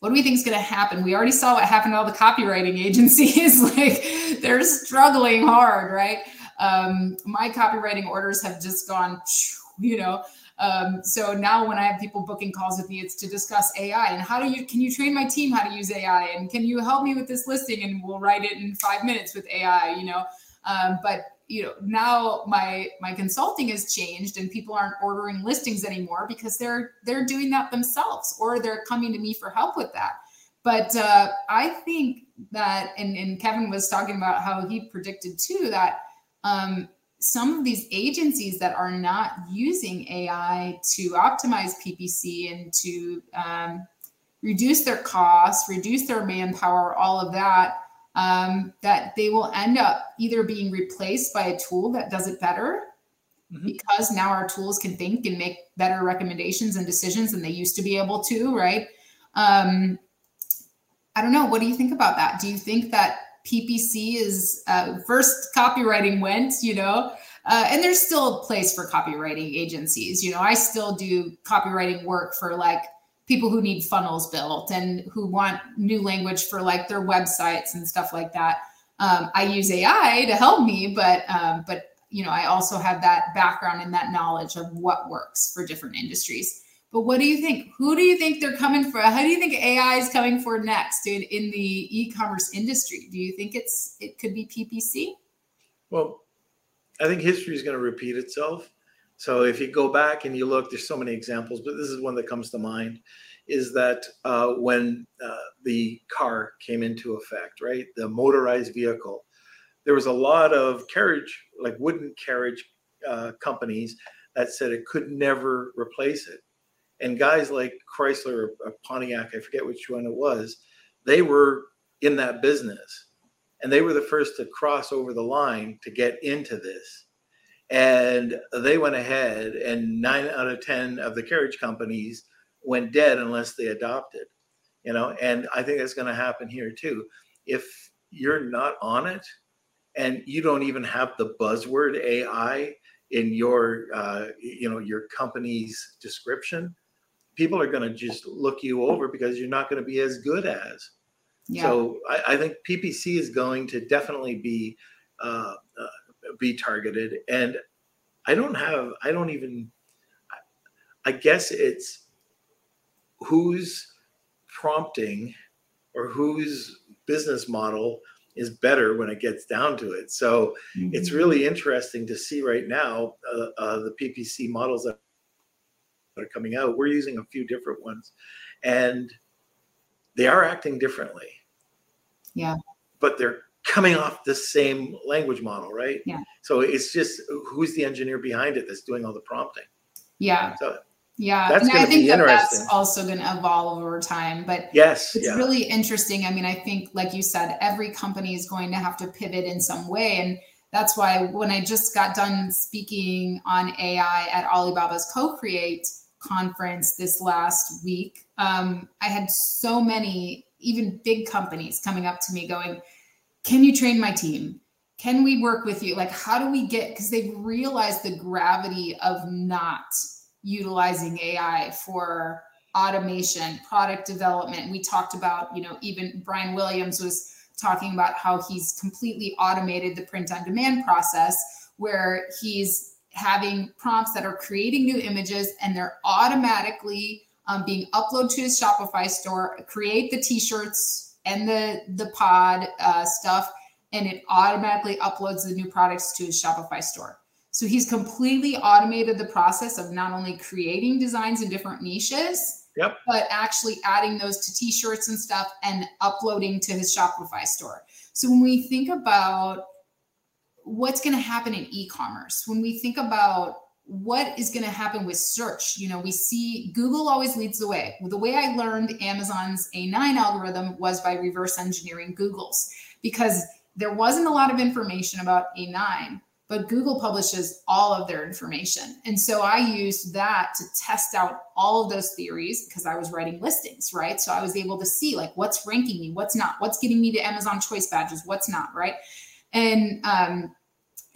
what do we think is going to happen? We already saw what happened to all the copywriting agencies. like they're struggling hard, right? Um, my copywriting orders have just gone, you know. Um, so now when I have people booking calls with me, it's to discuss AI and how do you can you train my team how to use AI and can you help me with this listing and we'll write it in five minutes with AI, you know. Um, but you know now my my consulting has changed and people aren't ordering listings anymore because they're they're doing that themselves or they're coming to me for help with that. But uh, I think that and, and Kevin was talking about how he predicted too that um, some of these agencies that are not using AI to optimize PPC and to um, reduce their costs, reduce their manpower, all of that, um, that they will end up either being replaced by a tool that does it better Mhm. because now our tools can think and make better recommendations and decisions than they used to be able to, right? Um, I don't know. What do you think about that? Do you think that PPC is uh, first copywriting went, you know, uh, and there's still a place for copywriting agencies. You know, I still do copywriting work for like people who need funnels built and who want new language for like their websites and stuff like that. Um, I use AI to help me, but um, but you know, I also have that background and that knowledge of what works for different industries. But what do you think? Who do you think they're coming for? How do you think AI is coming for next in, in the e-commerce industry? Do you think it's it could be PPC? Well, I think history is going to repeat itself. So if you go back and you look, there's so many examples, but this is one that comes to mind. Is that uh, when uh, the car came into effect, right? The motorized vehicle. There was a lot of carriage, like wooden carriage uh, companies that said it could never replace it. And guys like Chrysler or Pontiac, I forget which one it was, they were in that business. And they were the first to cross over the line to get into this. And they went ahead and nine out of ten of the carriage companies went dead unless they adopted you know? And i think that's going to happen here too. If you're not on it and you don't even have the buzzword ai in your uh, you know your company's description people are going to just look you over because you're not going to be as good as Yeah. so I, I think PPC is going to definitely be uh, uh, be targeted, and I don't have I don't even I guess it's who's prompting or whose business model is better when it gets down to it. So mm-hmm. it's really interesting to see right now uh, uh, the PPC models that are coming out. We're using a few different ones, and they are acting differently. Yeah. But they're coming off the same language model, right? Yeah. So it's just who's the engineer behind it that's doing all the prompting. Yeah. So yeah, that's and I think that that's also going to evolve over time. But yes, it's yeah. really interesting. I mean, I think, like you said, every company is going to have to pivot in some way, and that's why when I just got done speaking on AI at Alibaba's Co-Create conference this last week, um, I had so many, even big companies, coming up to me going, "Can you train my team?" Can we work with you? Like, how do we get? Because they've realized the gravity of not utilizing AI for automation, product development. We talked about, you know, even Brian Williams was talking about how he's completely automated the print on demand process where he's having prompts that are creating new images and they're automatically um, being uploaded to his Shopify store, create the t-shirts and the the pod uh, stuff, and it automatically uploads the new products to his Shopify store. So he's completely automated the process of not only creating designs in different niches, yep. but actually adding those to t-shirts and stuff and uploading to his Shopify store. So when we think about what's going to happen in e-commerce, when we think about what is going to happen with search, you know, we see Google always leads the way. The way I learned Amazon's A9 algorithm was by reverse engineering Google's because there wasn't a lot of information about A9 but Google publishes all of their information. And so I used that to test out all of those theories because I was writing listings, right? So I was able to see like what's ranking me, what's not, what's getting me to Amazon choice badges, what's not, right? And um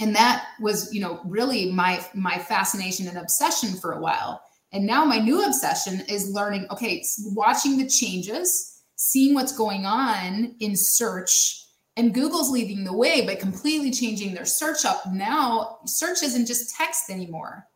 and that was, you know, really my my fascination and obsession for a while. And now my new obsession is learning, okay, watching the changes, seeing what's going on in search and Google's leading the way by completely changing their search up. Now, search isn't just text anymore.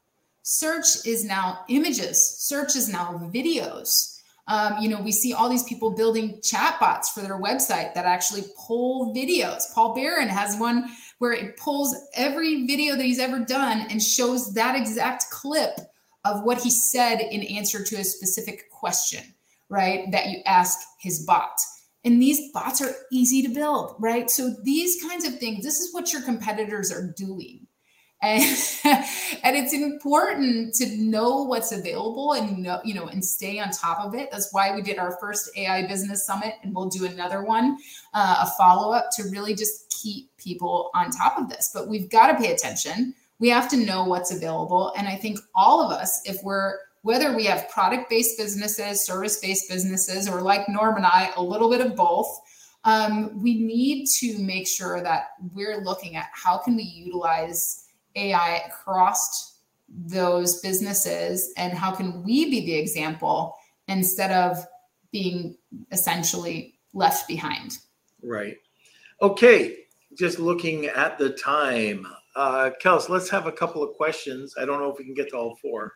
Search is now images. Search is now videos. Um, you know, we see all these people building chatbots for their website that actually pull videos. Paul Barron has one where it pulls every video that he's ever done and shows that exact clip of what he said in answer to a specific question, right? That you ask his bot. And these bots are easy to build, right? So these kinds of things, this is what your competitors are doing. And, and it's important to know what's available and know, you know, and stay on top of it. That's why we did our first AI business summit, and we'll do another one, uh, a follow up to really just keep people on top of this. But we've got to pay attention. We have to know what's available. And I think all of us, if we're whether we have product based businesses, service based businesses, or like Norm and I, a little bit of both, um, we need to make sure that we're looking at how can we utilize AI across those businesses and how can we be the example instead of being essentially left behind. Right. Okay. Just looking at the time. Uh, Kels, let's have a couple of questions. I don't know if we can get to all four.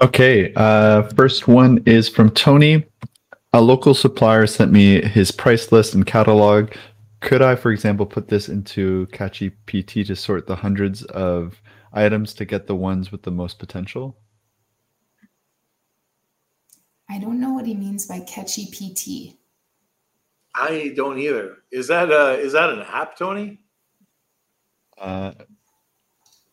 Okay. Uh, first one is from Tony. A local supplier sent me his price list and catalog. Could I, for example, put this into Catchy PT to sort the hundreds of items to get the ones with the most potential? I don't know what he means by Catchy PT. I don't either. Is that a, is that an app, Tony? Uh,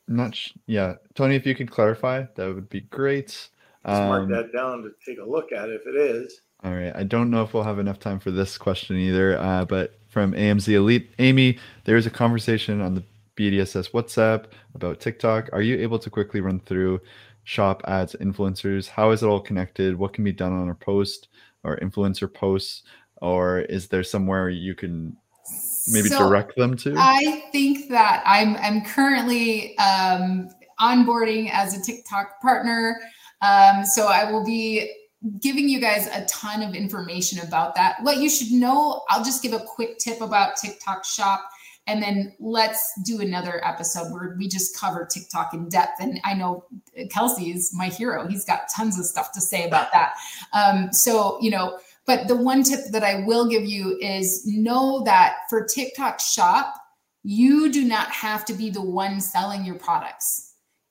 not sh- yeah, Tony. If you could clarify, that would be great. Um, mark that down to take a look at if it is. All right. I don't know if we'll have enough time for this question either. Uh, but from AMZ Elite, Amy, there's a conversation on the BDSS WhatsApp about TikTok. Are you able to quickly run through shop ads, influencers? How is it all connected? What can be done on a post or influencer posts? Or is there somewhere you can maybe so direct them to? I think that I'm I'm currently um, onboarding as a TikTok partner. Um, so I will be giving you guys a ton of information about that. What you should know, I'll just give a quick tip about TikTok Shop. and then let's do another episode where we just cover TikTok in depth. And I know Kelsey is my hero. He's got tons of stuff to say about that. Um, so, you know, but the one tip that I will give you is know that for TikTok shop, you do not have to be the one selling your products.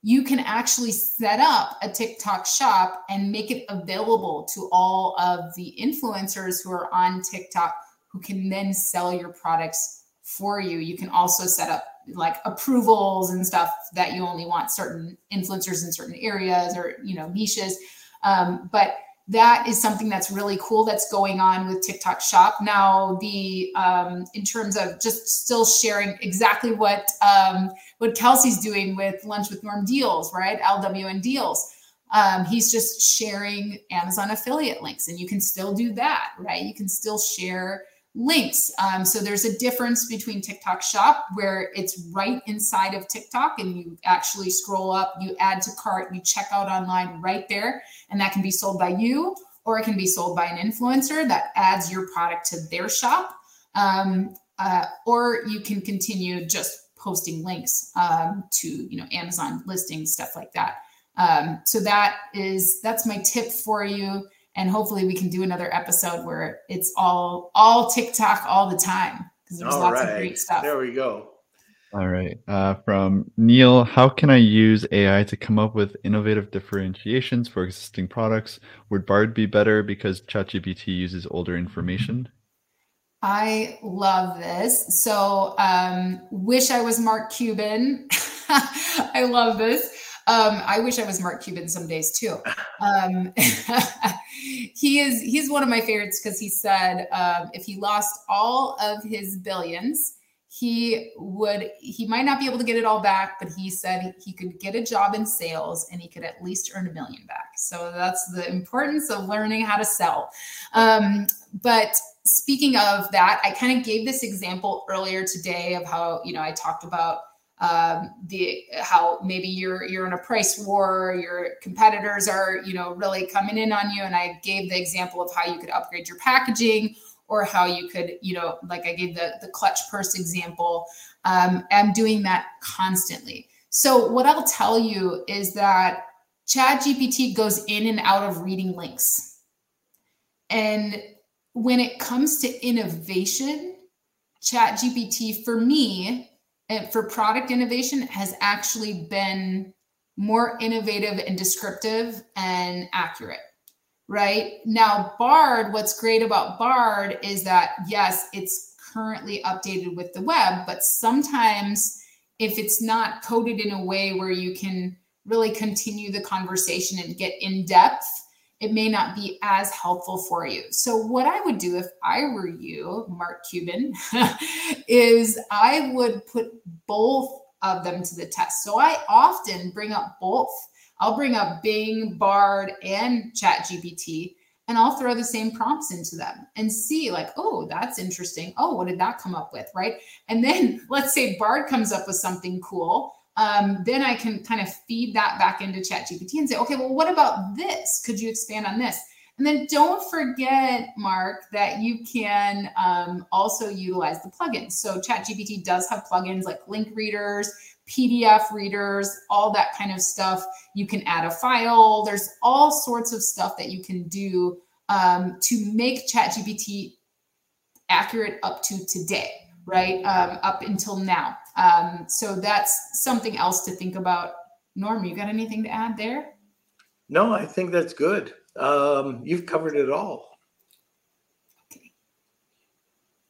You can actually set up a TikTok shop and make it available to all of the influencers who are on TikTok who can then sell your products for you. You can also set up like approvals and stuff that you only want certain influencers in certain areas or you know niches. Um, but that is something that's really cool that's going on with TikTok Shop now. The um, in terms of just still sharing exactly what um, what Kelsey's doing with Lunch with Norm deals, right? LWN deals. Um, he's just sharing Amazon affiliate links, and you can still do that, right? You can still share links. Um, so there's a difference between TikTok Shop, where it's right inside of TikTok, and you actually scroll up, you add to cart, you check out online right there, and that can be sold by you, or it can be sold by an influencer that adds your product to their shop, um, uh, or you can continue just posting links um, to you know Amazon listings, stuff like that. Um, so that is that's my tip for you and hopefully we can do another episode where it's all all TikTok all the time because there's all lots right. of great stuff. There we go. All right. Uh, from Neil, how can I use AI to come up with innovative differentiations for existing products? Would Bard be better because ChatGPT uses older information? I love this. So, um, wish I was Mark Cuban. I love this. Um, I wish I was Mark Cuban some days too. Um, he is he's one of my favorites because he said um, if he lost all of his billions, he would he might not be able to get it all back, but he said he could get a job in sales and he could at least earn a million back. So that's the importance of learning how to sell. Um, but speaking of that, I kind of gave this example earlier today of how you know I talked about um, the how maybe you're you're in a price war your competitors are you know really coming in on you. And i gave the example of how you could upgrade your packaging or how you could you know like i gave the the clutch purse example um, i'm doing that constantly. So what i'll tell you is that chat gpt goes in and out of reading links. And when it comes to innovation chat gpt for me for product innovation has actually been more innovative and descriptive and accurate right? Now bard what's great about bard is that yes it's currently updated with the web but sometimes if it's not coded in a way where you can really continue the conversation and get in depth it may not be as helpful for you. So, what I would do if I were you, Mark Cuban, is I would put both of them to the test. So, I often bring up both. I'll bring up Bing, Bard, and ChatGPT, and I'll throw the same prompts into them and see, like, oh, that's interesting. Oh, what did that come up with? Right. And then let's say Bard comes up with something cool um, then I can kind of feed that back into ChatGPT and say, okay, well, what about this? Could you expand on this? And then don't forget, Mark, that you can um, also utilize the plugins. So ChatGPT does have plugins like link readers, PDF readers, all that kind of stuff. You can add a file. There's all sorts of stuff that you can do um, to make ChatGPT accurate up to today, right? Um, up until now. Um, so that's something else to think about. Norm, you got anything to add there? No, I think that's good. Um, you've covered it all. Okay.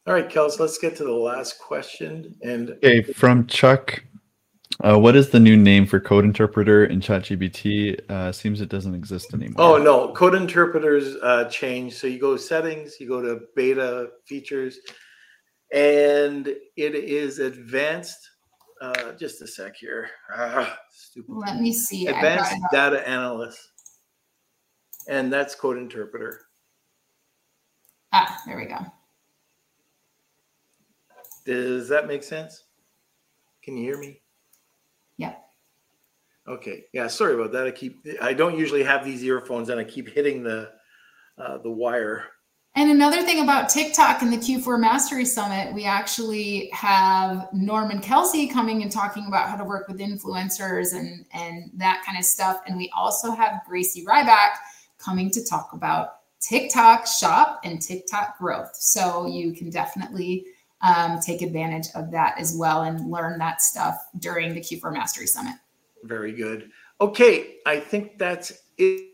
All right, Kels, let's get to the last question. And okay, from Chuck, uh, what is the new name for code interpreter in ChatGPT? Uh, seems it doesn't exist anymore. Oh no, code interpreters uh, change. So you go settings, you go to beta features, and it is advanced. Uh, just a sec here. Ah, stupid. Let me see. Advanced data analyst, and that's code interpreter. Ah, there we go. Does that make sense? Can you hear me? Yeah. Okay. Yeah. Sorry about that. I keep. I don't usually have these earphones, and I keep hitting the uh, the wire. And another thing about TikTok and the Q4 Mastery Summit, we actually have Norm and Kelsey coming and talking about how to work with influencers and, and that kind of stuff. And we also have Gracie Ryback coming to talk about TikTok shop and TikTok growth. So you can definitely um, take advantage of that as well and learn that stuff during the Q4 Mastery Summit. Very good. Okay, I think that's it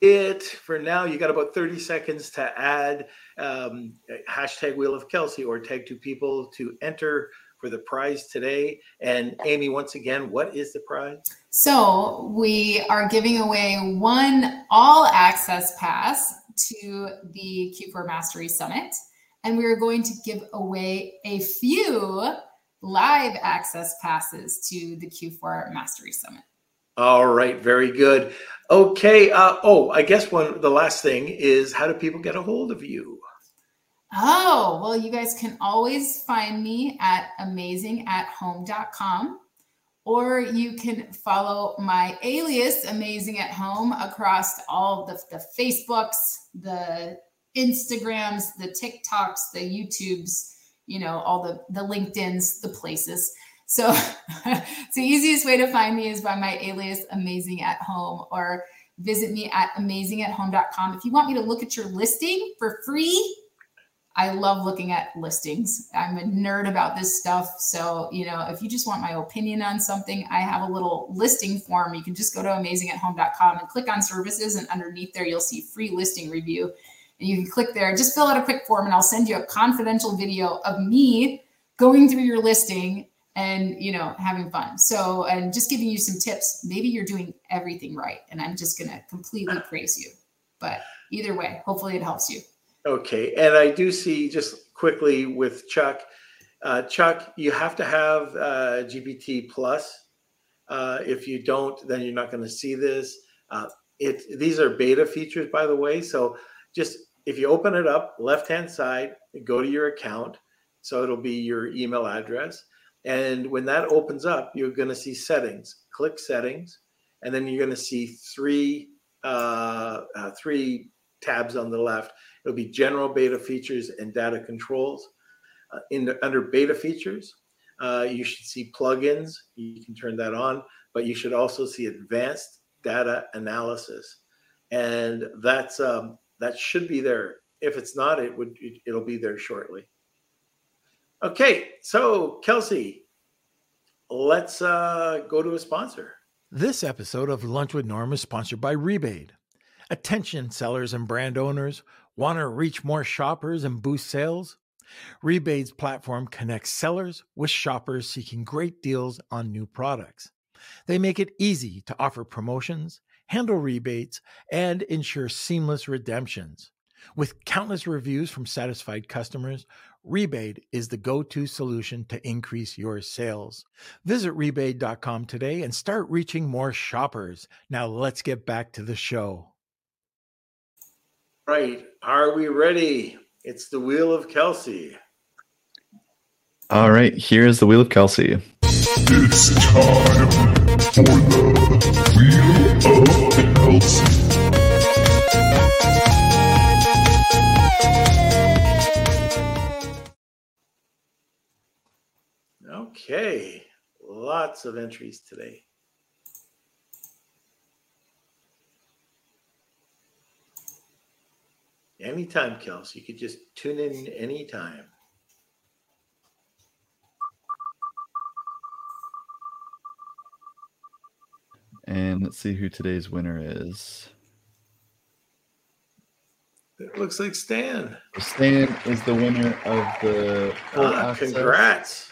it for now. You got about 30 seconds to add um, hashtag Wheel of Kelsey or tag two people to enter for the prize today. And Amy, once again, what is the prize? So we are giving away one all access pass to the Q4 Mastery Summit. And we are going to give away a few live access passes to the Q4 Mastery Summit. All right, very good. Okay. Uh, oh, I guess one the last thing is how do people get a hold of you? Oh, well, you guys can always find me at amazingathome.com or you can follow my alias amazing at home across all the, the facebooks the instagrams the tiktoks the youtubes you know all the the linkedins the places so, the easiest way to find me is by my alias amazing at home or visit me at amazingathome.com. If you want me to look at your listing for free, I love looking at listings. I'm a nerd about this stuff. So, you know, if you just want my opinion on something, I have a little listing form. You can just go to amazingathome.com and click on services. And underneath there, you'll see free listing review. And you can click there, just fill out a quick form, and I'll send you a confidential video of me going through your listing and you know having fun. So and just giving you some tips maybe you're doing everything right and i'm just going to completely praise you. But either way hopefully it helps you. Okay and i do see just quickly with chuck uh, chuck you have to have uh, gpt plus. Uh, if you don't then you're not going to see this. Uh, it these are beta features by the way so just if you open it up left hand side go to your account. So it'll be your email address and when that opens up, you're going to see settings. Click settings, and then you're going to see three uh, uh, three tabs on the left. It'll be general beta features and data controls. Uh, in the, under beta features, uh, you should see plugins. You can turn that on, but you should also see advanced data analysis, and that's um, that should be there. If it's not, it would it, it'll be there shortly. Okay, so Kelsey, let's uh, go to a sponsor. This episode of Lunch with Norm is sponsored by Rebaid. Attention, sellers and brand owners, want to reach more shoppers and boost sales? Rebaid's platform connects sellers with shoppers seeking great deals on new products. They make it easy to offer promotions, handle rebates, and ensure seamless redemptions. With countless reviews from satisfied customers, Rebaid is the go to solution to increase your sales. Visit rebaid.com today and start reaching more shoppers. Now, let's get back to the show. Right. Are we ready? It's the Wheel of Kelsey. All right. Here's the Wheel of Kelsey. It's time for the Wheel of Kelsey. Okay, lots of entries today. Anytime, Kels. You could just tune in anytime. And let's see who today's winner is. It looks like Stan. Stan is the winner of the ah, Congrats.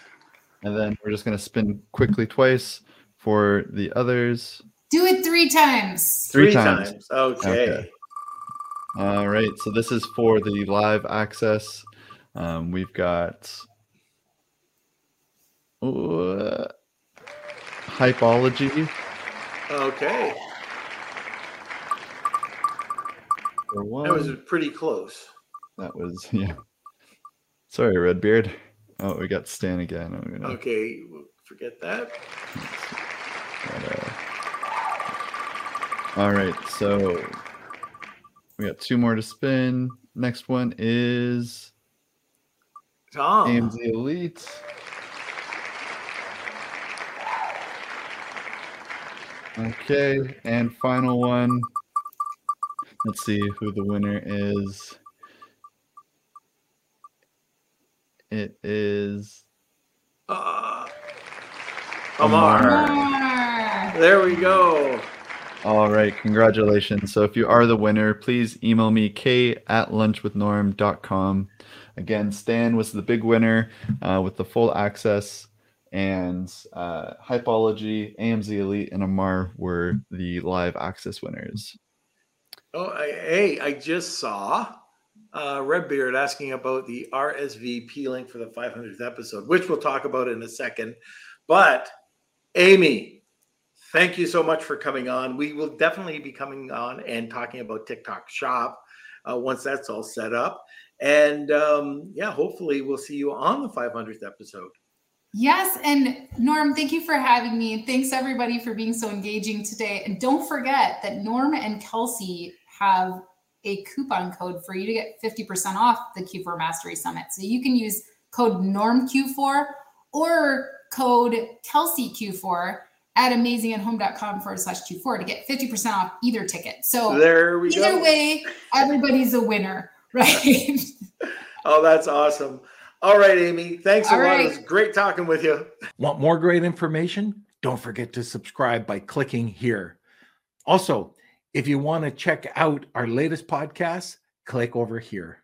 And then we're just going to spin quickly twice for the others. Do it three times. Three, three times. times. Okay. okay. All right. So this is for the live access. Um, we've got uh, Hypology. Okay. One. That was pretty close. That was, yeah. Sorry, Redbeard. Oh, we got Stan again. Oh, Gonna... Okay, we'll forget that. All right, so We got two more to spin. Next one is Tom. AMZ Elite. Okay, and final one. Let's see who the winner is. It is Uh, Amar. Amar. There we go. all right. Congratulations. So if you are the winner, please email me k at lunchwithnorm.com. Again, Stan was the big winner uh, with the full access, and uh, Hypology, AMZ Elite, and Amar were the live access winners. Oh, I, hey, I just saw uh, Redbeard asking about the RSVP link for the 500th episode, which we'll talk about in a second. But Amy, thank you so much for coming on. We will definitely be coming on and talking about TikTok Shop uh, once that's all set up. And um, yeah, hopefully we'll see you on the 500th episode. Yes, and Norm, thank you for having me. Thanks everybody for being so engaging today. And don't forget that Norm and Kelsey have a coupon code for you to get 50% off the Q4 Mastery Summit. So you can use code NormQ4 or code KelseyQ4 at amazingathome.com forward slash Q4 to get 50% off either ticket. So There we either go. way, everybody's a winner, right? Oh, that's awesome. All right, Amy. Thanks a All lot. right. It was great talking with you. Want more great information? Don't forget to subscribe by clicking here. Also, if you want to check out our latest podcast, click over here.